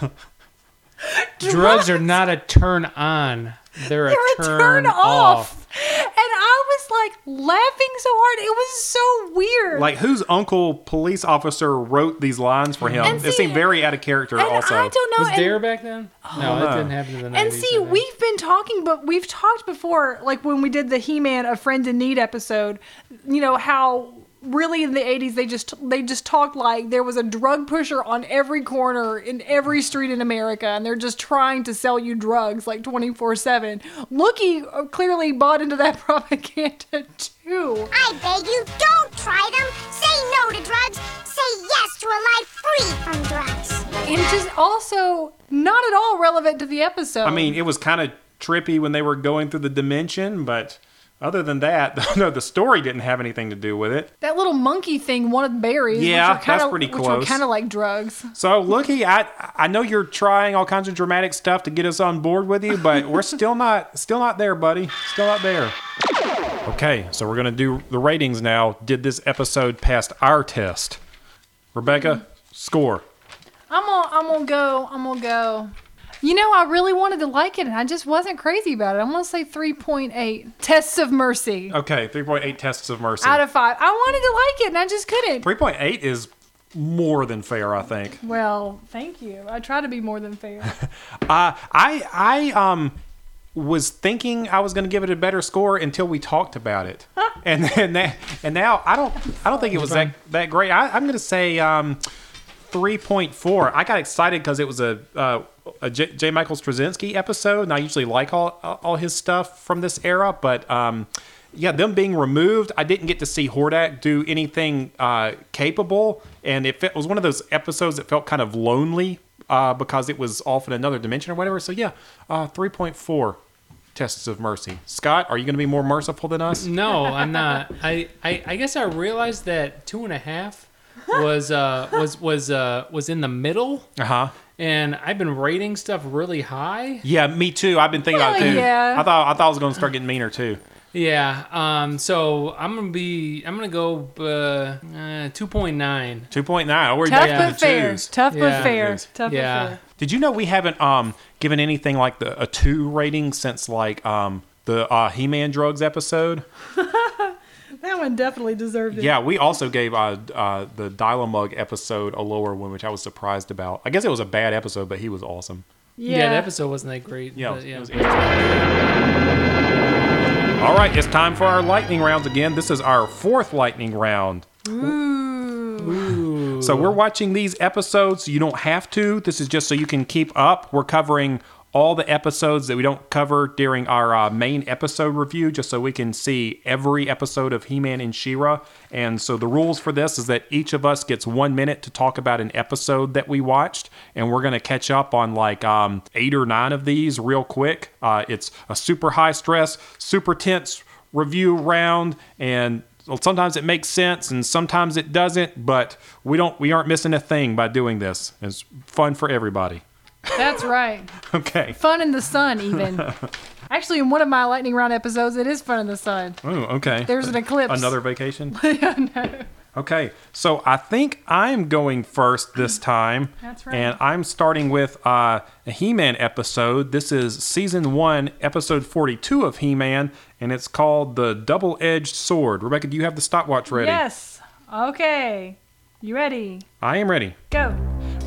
Drugs are not a turn on. They're a, They're a turn, turn off. off. And I was like laughing so hard. It was so weird. Like, whose uncle police officer wrote these lines for him? And it see- seemed very out of character. and also, I don't know. Was and- Dare back then? Oh. No, that didn't happen in the 90s. And see, I we've been talking, but we've talked before, like when we did the He-Man "A Friend in Need" episode. You know how really in the '80s they just they just talked like there was a drug pusher on every corner in every street in America, and they're just trying to sell you drugs like 24/7. Loo-Kee uh, clearly bought into that propaganda too. I beg you, don't try them. Say no to drugs. Say yes to a life free from drugs. And just also not at all relevant to the episode. I mean, it was kind of trippy when they were going through the dimension, but other than that, no, the story didn't have anything to do with it. that little monkey thing wanted berries. Yeah, which are kinda, that's pretty Which close. kind of like drugs. So, Loo-Kee, I I know you're trying all kinds of dramatic stuff to get us on board with you, but we're still not still not there, buddy. Still not there. Okay, so we're gonna do the ratings now. Did this episode pass our test? Rebecca, mm-hmm. score. I'm gonna, I'm gonna go. I'm gonna go. You know, I really wanted to like it, and I just wasn't crazy about it. I'm gonna say 3.8 tests of mercy Okay, 3.8 tests of mercy. out of five. I wanted to like it, and I just couldn't. 3.8 is more than fair, I think. Well, thank you. I try to be more than fair. Uh, I I um was thinking I was going to give it a better score until we talked about it, and then that, and now I don't I don't think it was that that great. I, I'm going to say um. 3.4. I got excited because it was a, uh, a J-, J. Michael Straczynski episode, and I usually like all all his stuff from this era. But um, yeah, them being removed, I didn't get to see Hordak do anything uh, capable, and it fe- was one of those episodes that felt kind of lonely uh, because it was off in another dimension or whatever. So yeah, uh, 3.4 tests of mercy. Scott, are you going to be more merciful than us? No, I'm not. I, I, I guess I realized that two and a half was uh was was uh was in the middle, Uh huh. and I've been rating stuff really high. Yeah, me too. I've been thinking about it too. yeah. I thought I thought I was going to start getting meaner too. Yeah. Um. So I'm gonna be. I'm gonna go. Uh. uh 2.9. Two point nine. We're Tough down to but fair. twos. Tough Yeah. but fair. Tough Yeah. but fair. Did you know we haven't um given anything like the a two rating since like um the uh, He Man drugs episode? That one definitely deserved it. Yeah, we also gave uh, uh, the Dial-A-Mug episode a lower one, which I was surprised about. I guess it was a bad episode, but he was awesome. Yeah. the episode wasn't that great. Yeah, but, it was All right, it's time for our lightning rounds again. This is our fourth lightning round. Ooh. So we're watching these episodes. You don't have to. This is just so you can keep up. We're covering all the episodes that we don't cover during our uh, main episode review, just so we can see every episode of He-Man and She-Ra. And so the rules for this is that each of us gets one minute to talk about an episode that we watched, and we're gonna catch up on like um, eight or nine of these real quick. Uh, it's a super high stress, super tense review round, and sometimes it makes sense and sometimes it doesn't. But we don't we aren't missing a thing by doing this. It's fun for everybody That's right. okay Fun in the sun, even. Actually, in one of my lightning round episodes, it is fun in the sun. oh okay There's an eclipse. another vacation yeah, no. okay so i think i'm going first this time That's right. and i'm starting with uh, a he-man episode this is season one episode 42 of he-man and it's called the double-edged sword rebecca do you have the stopwatch ready Yes. Okay. You ready? i am ready Go.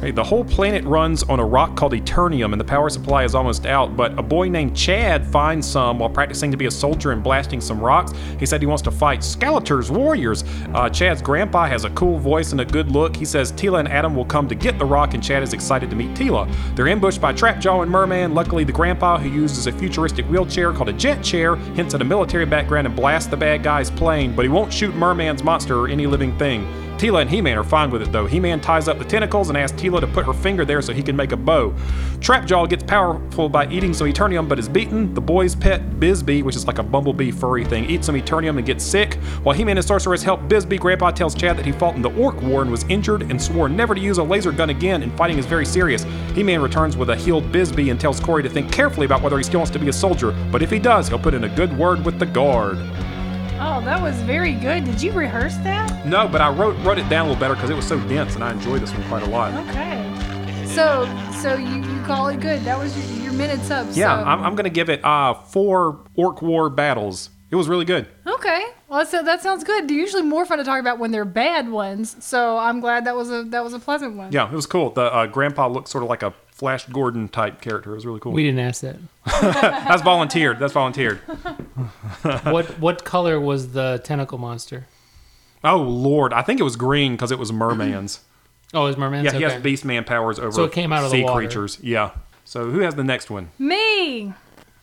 Hey, the whole planet runs on a rock called Eternium, and the power supply is almost out. But a boy named Chad finds some while practicing to be a soldier and blasting some rocks. He said he wants to fight Skeletor's warriors. Uh, Chad's grandpa has a cool voice and a good look. He says Teela and Adam will come to get the rock, and Chad is excited to meet Teela. They're ambushed by Trapjaw and Merman. Luckily, the grandpa, who uses a futuristic wheelchair called a jet chair, hints at a military background and blasts the bad guy's plane, but he won't shoot Merman's monster or any living thing. Teela and He-Man are fine with it though. He-Man ties up the tentacles and asks Teela to put her finger there so he can make a bow. Trapjaw gets powerful by eating some Eternium but is beaten. The boy's pet, Bisbee, which is like a bumblebee furry thing, eats some Eternium and gets sick. While He-Man and Sorceress help Bisbee, Grandpa tells Chad that he fought in the Orc War and was injured and swore never to use a laser gun again and fighting is very serious. He-Man returns with a healed Bisbee and tells Corey to think carefully about whether he still wants to be a soldier, but if he does, he'll put in a good word with the guard. Oh, that was very good. Did you rehearse that? No, but I wrote wrote it down a little better because it was so dense, and I enjoyed this one quite a lot. Okay. So, so you, you call it good. That was your, your minutes up. Yeah, so. I'm, I'm gonna give it uh four Orc War battles. It was really good. Okay. Well, so that sounds good. They're usually more fun to talk about when they're bad ones. So I'm glad that was a that was a pleasant one. Yeah, it was cool. The uh, grandpa looked sort of like a Flash Gordon type character. It was really cool. We didn't ask that. That's volunteered. That's volunteered. what what color was the tentacle monster? Oh Lord, I think it was green because it was merman's. Oh, it was merman's. yeah, he okay. has beast man powers over So it came out of the sea water. creatures. Yeah. So who has the next one? Me.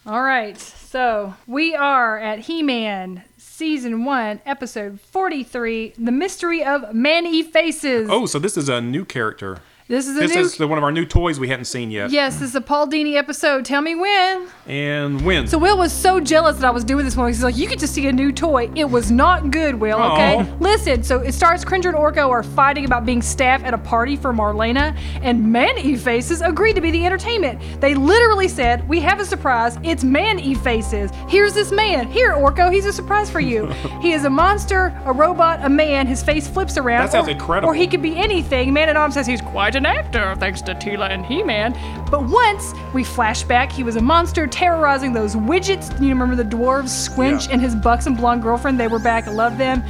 All right. So we are at He-Man season one, episode forty-three, "The Mystery of Many Faces." Oh, so this is a new character. This is a This new. is the, one of our new toys we hadn't seen yet. yes, this is a Paul Dini episode. Tell me when. And when? So Will was so jealous that I was doing this one. He's like, "You get to see a new toy. It was not good, Will. Okay, listen. So it starts. Cringer and Orko are fighting about being staff at a party for Marlena, and Man-E Faces agreed to be the entertainment. They literally said, "We have a surprise. It's Man-E Faces. Here's this man. Here, Orko. He's a surprise for you. he is a monster, a robot, a man. His face flips around. That sounds or- incredible. Or he could be anything. Man at Arms says he's quite an actor, thanks to Teela and He-Man. But once we flash back, he was a monster terrorizing those widgets. You remember the dwarves, Squinch Yeah. and his buxom blonde girlfriend? They were back. I love them.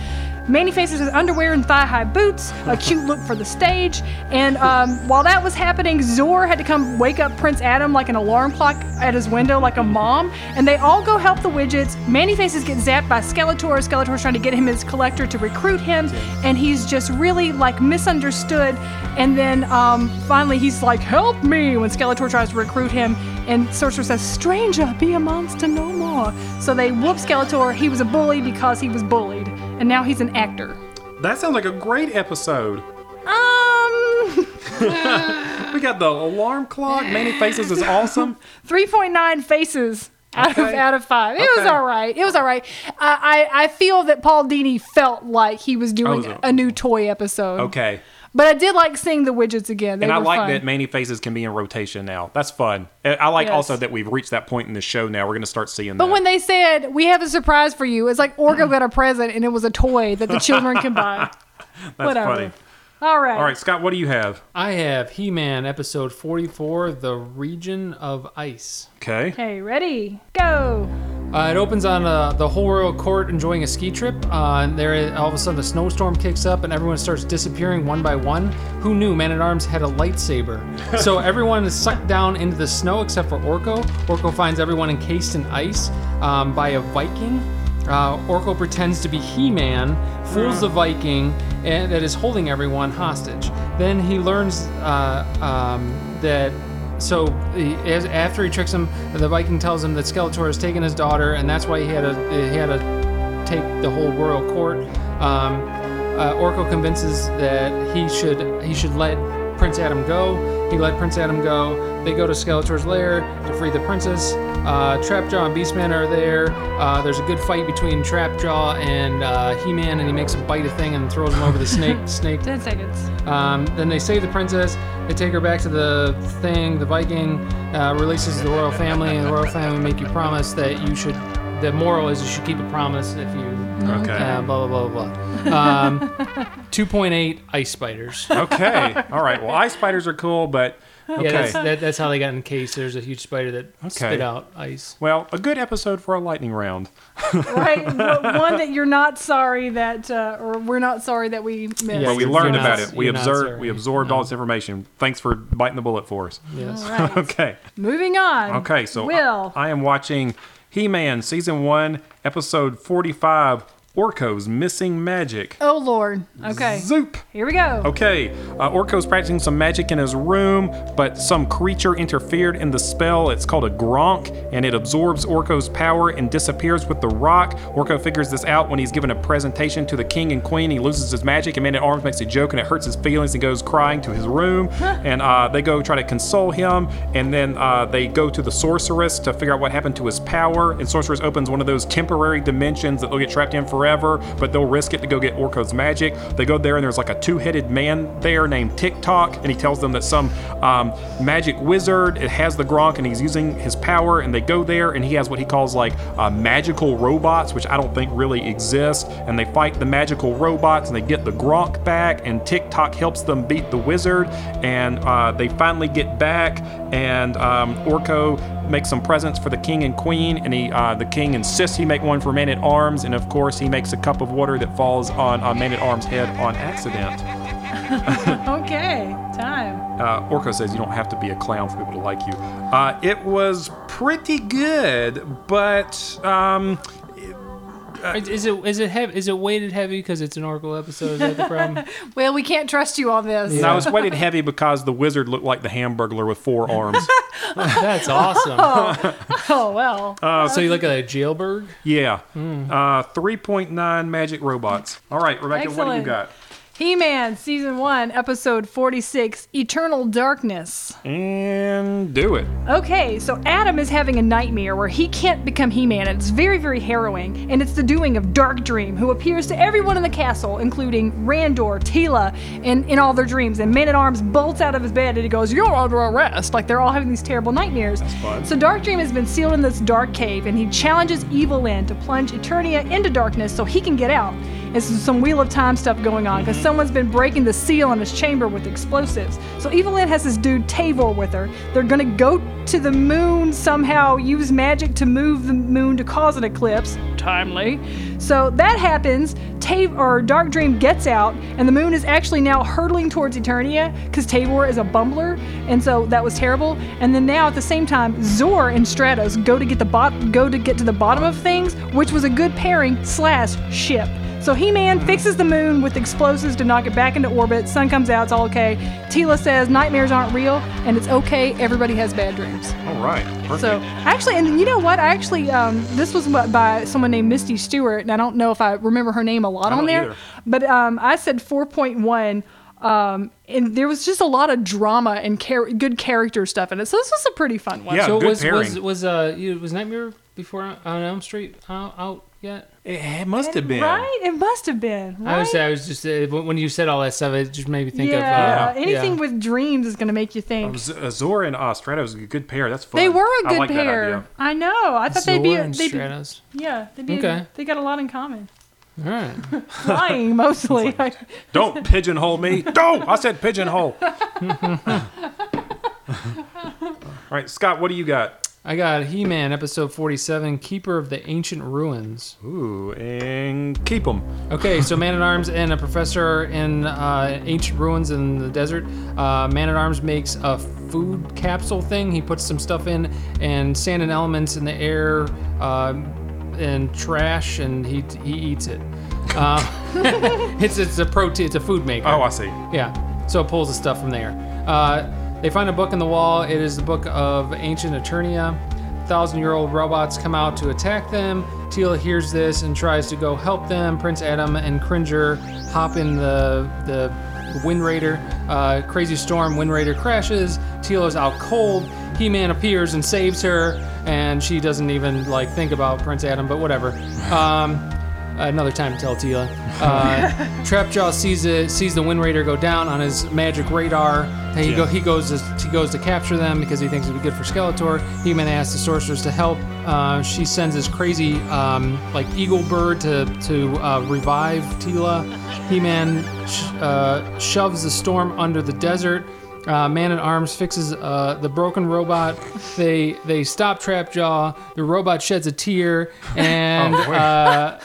Man-E Faces with underwear and thigh-high boots, a cute look for the stage. And um, while that was happening, Zoar had to come wake up Prince Adam like an alarm clock at his window, like a mom. And they all go help the widgets. Man-E Faces get zapped by Skeletor. Skeletor's trying to get him his collector to recruit him, and he's just really like misunderstood. And then um, finally he's like, "Help me!" when Skeletor tries to recruit him, and Sorcerer says, "Stranger, be a monster no more." So they whoop Skeletor. He was a bully because he was bullied, and now he's an actor. That sounds like a great episode. Um, We got the alarm clock. Man-E Faces is awesome. 3.9 faces out of out of five. It was all right. It was all right. I, I I feel that Paul Dini felt like he was doing Oh, so- a new toy episode. Okay. But I did like seeing the widgets again. They and I like fun. that Man-E Faces can be in rotation now. That's fun. Uh, I like Yes. also that we've reached that point in the show now. We're going to start seeing But that. when they said we have a surprise for you, it's like Orko got a present and it was a toy that the children can buy. That's Whatever. funny. All right. All right, Scott, what do you have? I have He Man episode 44, The Region of Ice. Okay. Okay, ready? Go. Uh, it opens on uh, the whole royal court enjoying a ski trip. Uh, and there, all of a sudden, a snowstorm kicks up, and everyone starts disappearing one by one. Who knew Man at Arms had a lightsaber? so everyone is sucked down into the snow except for Orko. Orko finds everyone encased in ice um, by a Viking. Uh, Orko pretends to be He-Man, fools the Viking, and that is holding everyone hostage. Then he learns uh, um, that. So he, as, after he tricks him, the Viking tells him that Skeletor has taken his daughter, and that's why he had to he had to take the whole royal court. Um, uh, Orko convinces that he should he should let Prince Adam go. He let Prince Adam go. They go to Skeletor's lair to free the princess. Uh, Trapjaw and Beastman are there. Uh, there's a good fight between Trapjaw and uh, He-Man, and he makes him bite a thing and throws him over the snake. snake. Ten seconds. Um, then they save the princess. They take her back to the thing. The Viking uh, releases the royal family, and the royal family make you promise that you should. The moral is you should keep a promise if you. Okay. Uh, blah blah blah blah blah. Um, 2.8 ice spiders. Okay. All right. Well, ice spiders are cool, but okay. Yeah, that's, that, that's how they got encased. There's a huge spider that spit out ice. well, a good episode for a lightning round. Right. But one that you're not sorry that, uh, or we're not sorry that we missed. Yeah, But we learned you're about not- it. We observed. We absorbed all this information. Thanks for biting the bullet for us. Yes. All right. Okay. Moving on. Okay. So Will. I, I am watching He-Man season one, episode forty-five. Orko's missing magic. oh Lord. Okay. Zoop. Here we go. Okay, uh, Orko's practicing some magic in his room, but some creature interfered in the spell. It's called a Gronk, and it absorbs Orko's power and disappears with the rock. Orko figures this out when he's given a presentation to the king and queen. He loses his magic, and Man at Arms makes a joke, and it hurts his feelings. He goes crying to his room, and uh, they go try to console him, and then uh, they go to the sorceress to figure out what happened to his power. And sorceress opens one of those temporary dimensions that they'll get trapped in forever, but they'll risk it to go get Orko's magic. They go there, and there's like a two-headed man there named TikTok, and he tells them that some um, magic wizard it has the Gronk, and he's using his power. And they go there, and he has what he calls like uh, magical robots, which I don't think really exist. And they fight the magical robots, and they get the Gronk back. And TikTok helps them beat the wizard, and uh, they finally get back. And um, Orko makes some presents for the king and queen, and he uh, the king insists he make one for Man at Arms, and of course he makes a cup of water that falls on uh, Man at Arms' head on accident. Okay. Time. Uh, Orko says you don't have to be a clown for people to like you. Uh, it was pretty good, but um, Uh, is it is it heavy? Is it weighted heavy because it's an Orko episode? Is that the problem? Well, we can't trust you on this. no, it's weighted heavy because the wizard looked like the Hamburglar with four arms. That's awesome. Oh, oh well. Uh, so you look at a jailbird. yeah, hmm. uh, three point nine magic robots. All right, Rebecca, what do you Excellent. Got? He-Man, season one, episode forty-six, Eternal Darkness. And do it. Okay, so Adam is having a nightmare where he can't become He-Man, and it's very, very harrowing. And it's the doing of Dark Dream, who appears to everyone in the castle, including Randor, Teela, and in all their dreams. And Man at Arms bolts out of his bed and he goes, "You're under arrest!" Like they're all having these terrible nightmares. That's fun. So Dark Dream has been sealed in this dark cave, and he challenges Evil Lyn to plunge Eternia into darkness so he can get out. There's some Wheel of Time stuff going on because someone's been breaking the seal in his chamber with explosives. So Evil Lyn has this dude Tavor with her. They're gonna go to the moon somehow, use magic to move the moon to cause an eclipse. Timely. So that happens. Tav or Dark Dream gets out, and the moon is actually now hurtling towards Eternia because Tavor is a bumbler, and so that was terrible. And then now at the same time, Zoar and Stratos go to get the bot go to get to the bottom of things, which was a good pairing slash ship. So He-Man fixes the moon with explosives to knock it back into orbit. Sun comes out, it's all okay. Teela says nightmares aren't real and it's okay. Everybody has bad dreams. All right. Perfect. So actually, and you know what? I actually um, this was by someone named Misty Stewart, and I don't know if I remember her name a lot I on don't there, either. but um, I said 4.1. Um, and there was just a lot of drama and char- good character stuff in it. So this was a pretty fun one. Yeah, so good was pairing. was was uh you- was Nightmare before on Elm Street out? out? Yet? It, it must have been. Right? It must have been. Right? I was I was just uh, when when you said all that stuff, it just made me think yeah. of uh, Anything yeah. with dreams is going to make you think. Z- uh, Zoar and uh, Stratos a good pair. That's fun. They were a good like that pair. idea. I know. I thought they'd be. And they'd be yeah, they'd be. Okay. They got a lot in common. All right. Flying mostly. Don't pigeonhole me. Don't. I said pigeonhole. All right, Scott. What do you got? I got He-Man episode 47, Keeper of the Ancient Ruins. Ooh, and keep them. Okay, so Man at Arms and a professor in uh, ancient ruins in the desert. Uh, Man at Arms makes a food capsule thing. He puts some stuff in, and sand and elements in the air, uh, and trash, and he he eats it. Uh, it's it's a protein. It's a food maker. Oh, I see. Yeah. So it pulls the stuff from there. They find a book in the wall. It is the book of ancient Eternia. Thousand year old robots come out to attack them. Teela hears this and tries to go help them. Prince Adam and Cringer hop in the the Wind Raider. Uh, crazy storm. Wind Raider crashes. Teela's out cold. He-Man appears and saves her, and she doesn't even like think about Prince Adam, but whatever. Um, another time to tell Teela. Uh, Trapjaw sees it, sees the Wind Raider go down on his magic radar. And he Yeah. go, he goes, to, he goes to capture them because he thinks it'd be good for Skeletor. He-Man asks the sorceress to help. Uh, she sends this crazy, um, like eagle bird to to uh, revive Teela. He-Man sh- uh, shoves the storm under the desert. Uh, Man at Arms fixes uh, the broken robot. They they stop Trapjaw. The robot sheds a tear, and Oh, uh,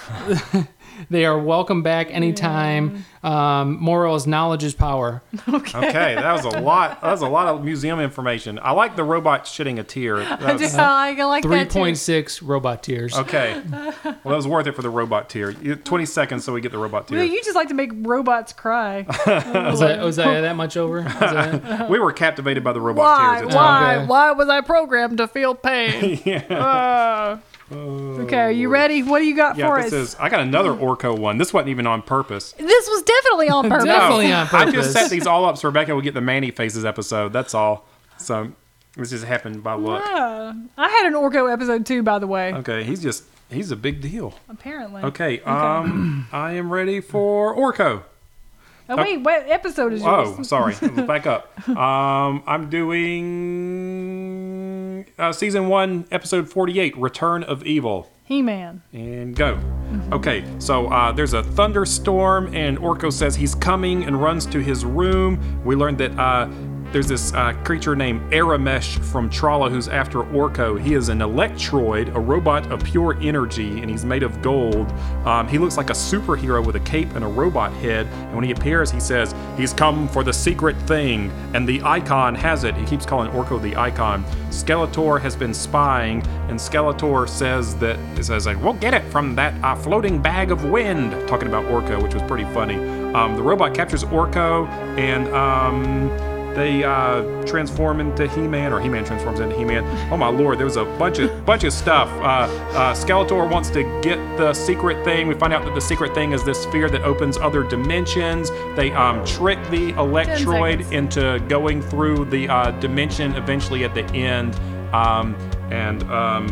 they are welcome back anytime. Um, moral is knowledge is power. Okay, that was a lot. That was a lot of museum information. I like the robot shitting a tear. That I, was- do, I like Three that too. point robot tears. okay, well, that was worth it for the robot tear. You- Twenty seconds, so we get the robot Well, tear. you just like to make robots cry. Was that, was that that much over? That- we were captivated by the robot Why? tears. It's- Why? Okay. Why was I programmed to feel pain? Uh, okay, are you ready? What do you got Yeah, for this us? is. I got another Orko one. This wasn't even on purpose. This was definitely on purpose. Definitely on purpose. I just set these all up so Rebecca would get the Man-E Faces episode. That's all. So this just happened by luck. Yeah. I had an Orko episode too, by the way. Okay, he's just he's a big deal. Apparently. Okay, um, I am ready for Orko. Oh wait, what episode is yours? Oh, sorry. Back up. Um, I'm doing uh, season one, episode 48, Return of Evil. He-Man. And go. Okay, so uh, there's a thunderstorm, and Orko says he's coming and runs to his room. We learned that uh, there's this uh, creature named Aramesh from Trolla who's after Orko. He is an electroid, a robot of pure energy, and he's made of gold. Um, he looks like a superhero with a cape and a robot head. And when he appears, he says, He's come for the secret thing. And the icon has it. He keeps calling Orko the icon. Skeletor has been spying, and Skeletor says that it says like, "We'll get it from that uh, floating bag of wind." Talking about Orko, which was pretty funny. Um, the robot captures Orko, and um, they uh, transform into He-Man, or He-Man transforms into He-Man. Oh my lord, there was a bunch of bunch of stuff. Uh, uh, Skeletor wants to get the secret thing. We find out that the secret thing is this sphere that opens other dimensions. They um, trick the Electroid into going through the uh, dimension eventually at the end, um, and um,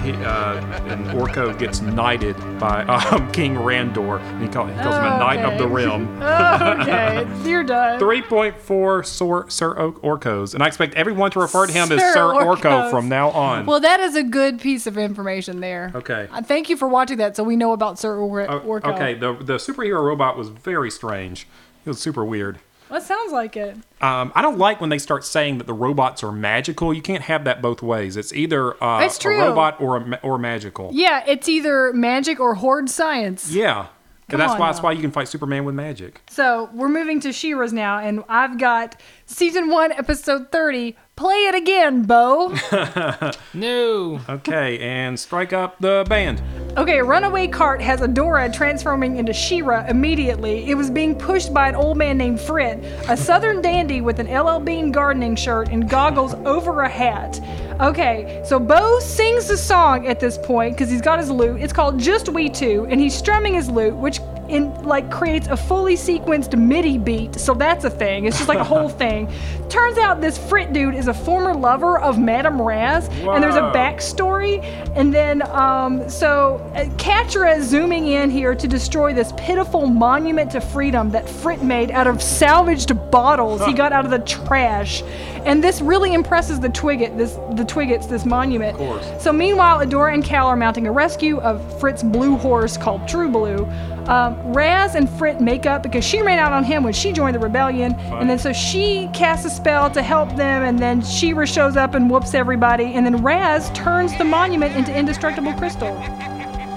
he, uh, and Orko gets knighted by um, King Randor. And he, call, he calls him a knight of the Okay. realm. okay, you're done. 3.4 Sir, Sir Oak Orcos. And I expect everyone to refer to him as Sir Sir Orko from now on. Well, that is a good piece of information there. Okay. Uh, thank you for watching that, so we know about Sir Or- Orko. okay, the, the superhero robot was very strange. It was super weird. That sounds like it. Um, I don't like when they start saying that the robots are magical. You can't have that both ways. It's either uh, That's a robot or a, or magical. Yeah, it's either magic or horde science. Yeah. Come that's on why that's why you can fight Superman with magic. So we're moving to She-Ra's now, and I've got season one, episode 30. Play it again, Bow. No. Okay, and strike up the band. Okay, a runaway cart has Adora transforming into She-Ra immediately. It was being pushed by an old man named Fred, a southern dandy with an LL Bean gardening shirt and goggles over a hat. Okay, so Bow sings the song at this point because he's got his lute. It's called Just We Two, and he's strumming his lute, which in like creates a fully sequenced MIDI beat. So that's a thing. It's just like a whole thing. Turns out this Frit dude is a former lover of Madame Razz, and there's a backstory. And then, um, so uh, Catra is zooming in here to destroy this pitiful monument to freedom that Frit made out of salvaged bottles he got out of the trash. And this really impresses the Twigget, this the Twiggets, this monument. Of course. So meanwhile, Adora and Kowl are mounting a rescue of Fritz's blue horse called True Blue. Um, Razz and Frit make up because she ran out on him when she joined the rebellion, and then so she casts a spell to help them, and then She-Ra shows up and whoops everybody, and then Razz turns the monument into indestructible crystal.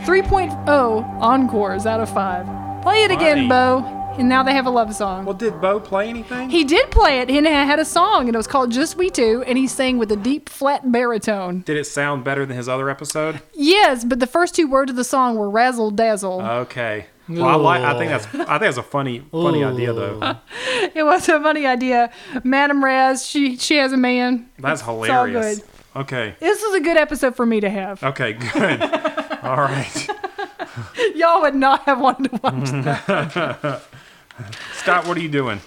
3.0 encores out of 5. Play it again, Bow. And now they have a love song. Well, did Bow play anything? He did play it, and it had a song, and it was called Just We Two, and he sang with a deep, flat baritone. Did it sound better than his other episode? Yes, but the first two words of the song were razzle dazzle. Okay. Well, I like. I think that's. I think that's a funny, funny idea though. it was a funny idea. Madame Razz, she she has a man. That's It's all hilarious. good. Okay. This is a good episode for me to have. Okay. Good. All right. Y'all would not have wanted to watch that. Scott, what are you doing?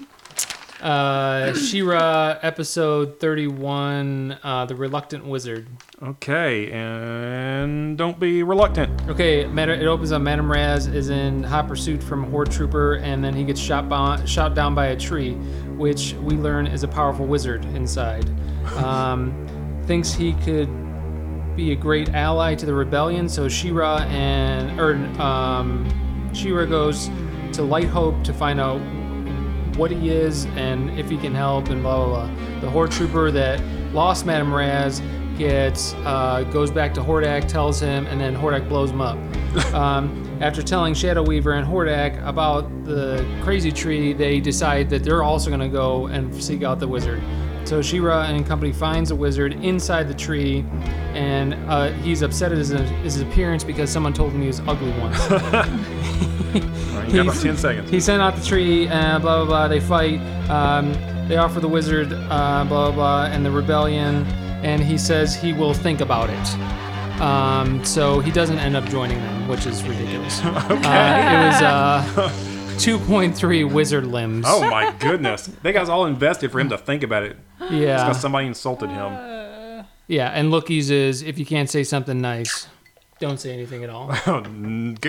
Uh, She-Ra episode thirty-one, uh, the reluctant wizard. Okay, and don't be reluctant. Okay, it opens up. Madame Razz is in hot pursuit from a Horde Trooper, and then he gets shot by, shot down by a tree, which we learn is a powerful wizard inside. Um, thinks he could be a great ally to the rebellion, so She-Ra and or um, She-Ra goes to Light Hope to find out what he is and if he can help and blah blah blah. The Horde Trooper that lost Madame Razz gets uh, goes back to Hordak, tells him, and then Hordak blows him up. um, after telling Shadow Weaver and Hordak about the crazy tree, they decide that they're also going to go and seek out the wizard. So She-Ra and company finds a wizard inside the tree, and uh, he's upset at his, his appearance because someone told him he was ugly once. All right, you got about ten seconds. He sent out the tree, and blah blah blah. They fight. Um, they offer the wizard, uh, blah blah blah, and the rebellion, and he says he will think about it. Um, so he doesn't end up joining them, which is ridiculous. Uh, it was uh, 2.3 wizard limbs. Oh my goodness! They guys all invested for him to think about it. Yeah. because somebody insulted him. Yeah, and Loo-Kee's is if you can't say something nice, don't say anything at all.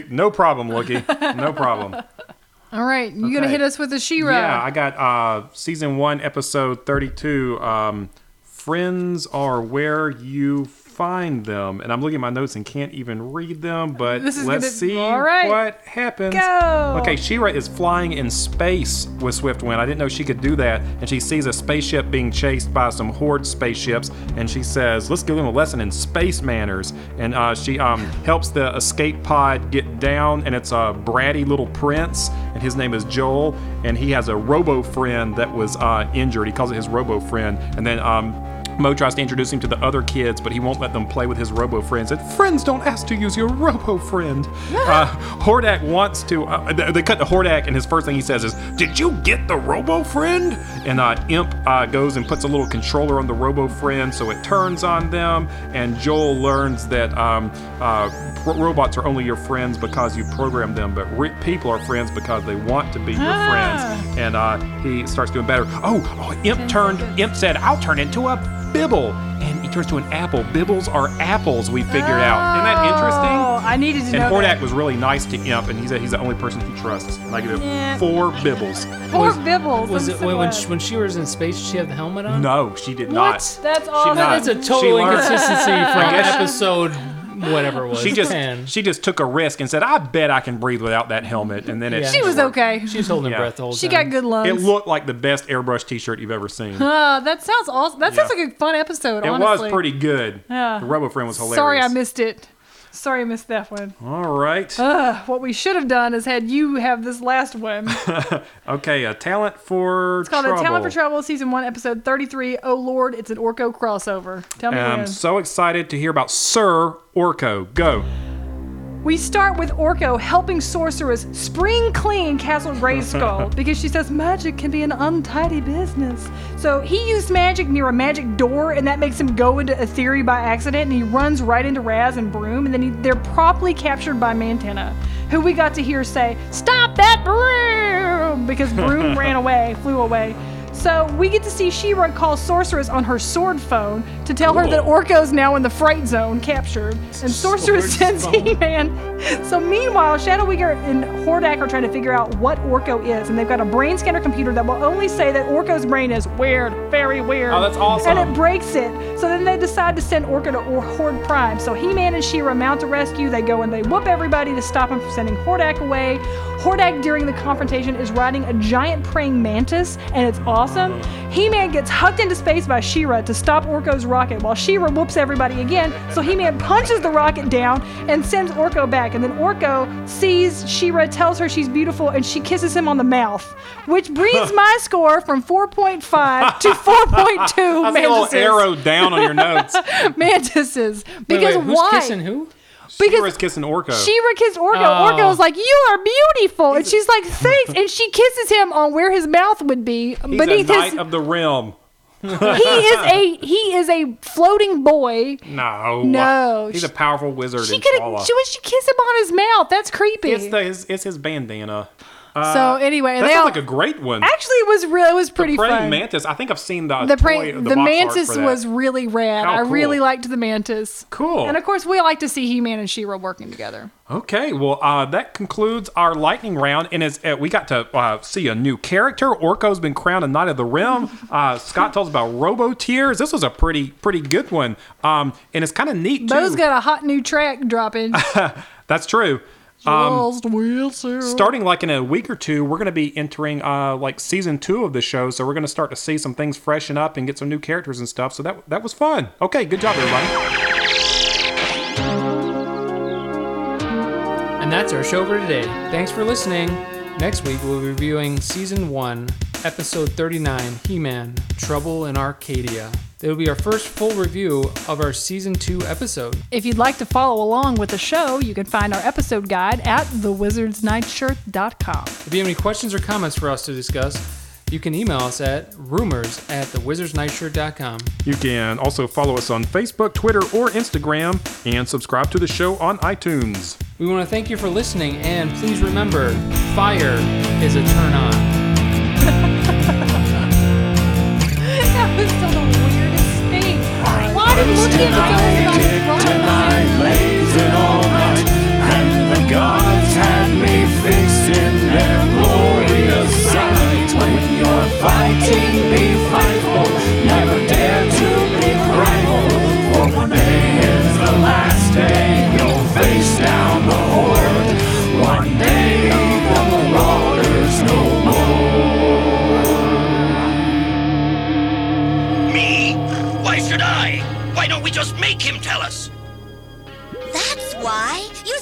no problem, Loo-Kee. No problem. All right, you gonna hit us with a She-Ra? Yeah, I got uh, season one, episode thirty-two. Um, Friends are where you find them, and I'm looking at my notes and can't even read them. But let's gonna- see right. what happens. Go. Okay, She-Ra is flying in space with Swiftwind. I didn't know she could do that, and she sees a spaceship being chased by some Horde spaceships, and she says, "Let's give them a lesson in space manners." And uh, she um, helps the escape pod get down, and it's a bratty little prince, and his name is Joel, and he has a robo friend that was uh, injured. He calls it his robo friend, and then. Um, Mo tries to introduce him to the other kids, but he won't let them play with his robo friends. And "Friends don't ask to use your robo friend." uh, Hordak wants to. Uh, they they cut to Hordak, and his first thing he says is, "Did you get the robo friend?" And uh, Imp uh, goes and puts a little controller on the robo friend, so it turns on them. And Joel learns that um, uh, ro- robots are only your friends because you program them, but re- people are friends because they want to be your Ah. friends. And uh, he starts doing better. Oh, oh, Imp turned. Imp said, "I'll turn into a bibble," and he turns to an apple. Bibbles are apples. We figured out. Isn't that Oh, interesting? I needed to And know Hordak that. was really nice to Imp, and he said he's the only person he trusts. And I give him Yeah. four bibbles. Poor Bibbles. Was I'm it so when, when, glad. she, when she was in space? Did she have the helmet on? No, she did not. That's awesome. not. That's a She total learned- inconsistency I from guess- episode whatever it was. She just 10. she just took a risk and said, "I bet I can breathe without that helmet." And then it Yeah. She was okay. She was holding Yeah. her breath the whole She time. got good lungs. It looked like the best airbrush T-shirt you've ever seen. Uh, that sounds awesome. That sounds like a fun episode. It honestly. was pretty good. Yeah. The Robo Friend was hilarious. Sorry, I missed it. Sorry, I missed that one. All right. Uh, what we should have done is had you have this last one. okay, a talent for It's called trouble. A Talent for Trouble, Season 1, Episode 33. Oh, Lord, it's an Orko crossover. Tell me I'm when. so excited to hear about Sir Orko. Go. We start with Orko helping Sorceress spring clean Castle Grayskull because she says magic can be an untidy business. So he used magic near a magic door, and that makes him go into Etheria by accident, and he runs right into Razz and Broom, and then he, they're promptly captured by Mantenna, who we got to hear say, "Stop that Broom!" because Broom ran away, flew away. So we get to see She-Ra call Sorceress on her sword phone to tell her that Orko's now in the fright zone, captured, and Sorceress Sword sends. He-Man. So meanwhile, Shadowweaver and Hordak are trying to figure out what Orko is, and they've got a brain scanner computer that will only say that Orko's brain is weird, very weird. Oh, that's awesome. And it breaks it. So then they decide to send Orko to or- Horde Prime. So He-Man and She-Ra mount a rescue. They go and they whoop everybody to stop him from sending Hordak away. Hordak during the confrontation is riding a giant praying mantis, and it's awesome. He-Man gets hucked into space by She-Ra to stop Orko's rocket, while She-Ra whoops everybody again. So He-Man punches the rocket down and sends Orko back. And then Orko sees She-Ra, tells her she's beautiful, and she kisses him on the mouth, which brings my score from 4.5 to 4.2 I see a little mantises. arrow down on your notes. mantises. Wait, Because wait, who's why? kissing who? Because She-Ra's kissing Orko. She-Ra kissed Orko. Oh. Orko was like, "You are beautiful," and she's like, "Thanks." and she kisses him on where his mouth would be He's beneath a his. knight of the realm. he is a he is a floating boy. No. No, He's she- a powerful wizard She could Shala. have. She was. She kissed him on his mouth. That's creepy. It's, the, his, it's his bandana. Uh, so anyway, that sounds all, like a great one. actually it was real. It was pretty the Praying fun. mantis. I think I've seen the the toy, the, the box art mantis was really rad. How I really liked the mantis. Cool. And of course, we like to see He-Man and She-Ra working together. Okay, well, uh, that concludes our lightning round, and as uh, we got to uh, see a new character. Orko's been crowned a Knight of the Realm. Uh, Scott tells about Robo Tears. This was a pretty pretty good one, um, and it's kind of neat too. Bow's got a hot new track dropping. That's true. Um, Just Wilson. starting like in a week or two, we're going to be entering uh, like season two of the show, so we're going to start to see some things freshen up and get some new characters and stuff. So that that was fun. Okay, good job, everybody. And that's our show for today. Thanks for listening. Next week, we'll be reviewing Season 1, Episode 39 He Man Trouble in Arcadia. It'll be our first full review of our Season 2 episode. If you'd like to follow along with the show, you can find our episode guide at thewizardsnightshirt.com. If you have any questions or comments for us to discuss, you can email us at rumors at thewizardsnightshirt.com. You can also follow us on Facebook, Twitter, or Instagram, and subscribe to the show on iTunes. We want to thank you for listening, and please remember fire is a turn on. Tonight, blazing all night, and the gods had me their glorious sight. When you're fighting, be never dare to be. For is the last day, you'll face down the horde. One day the no more. Me? Why should I? Why don't we just make him tell us? That's why. You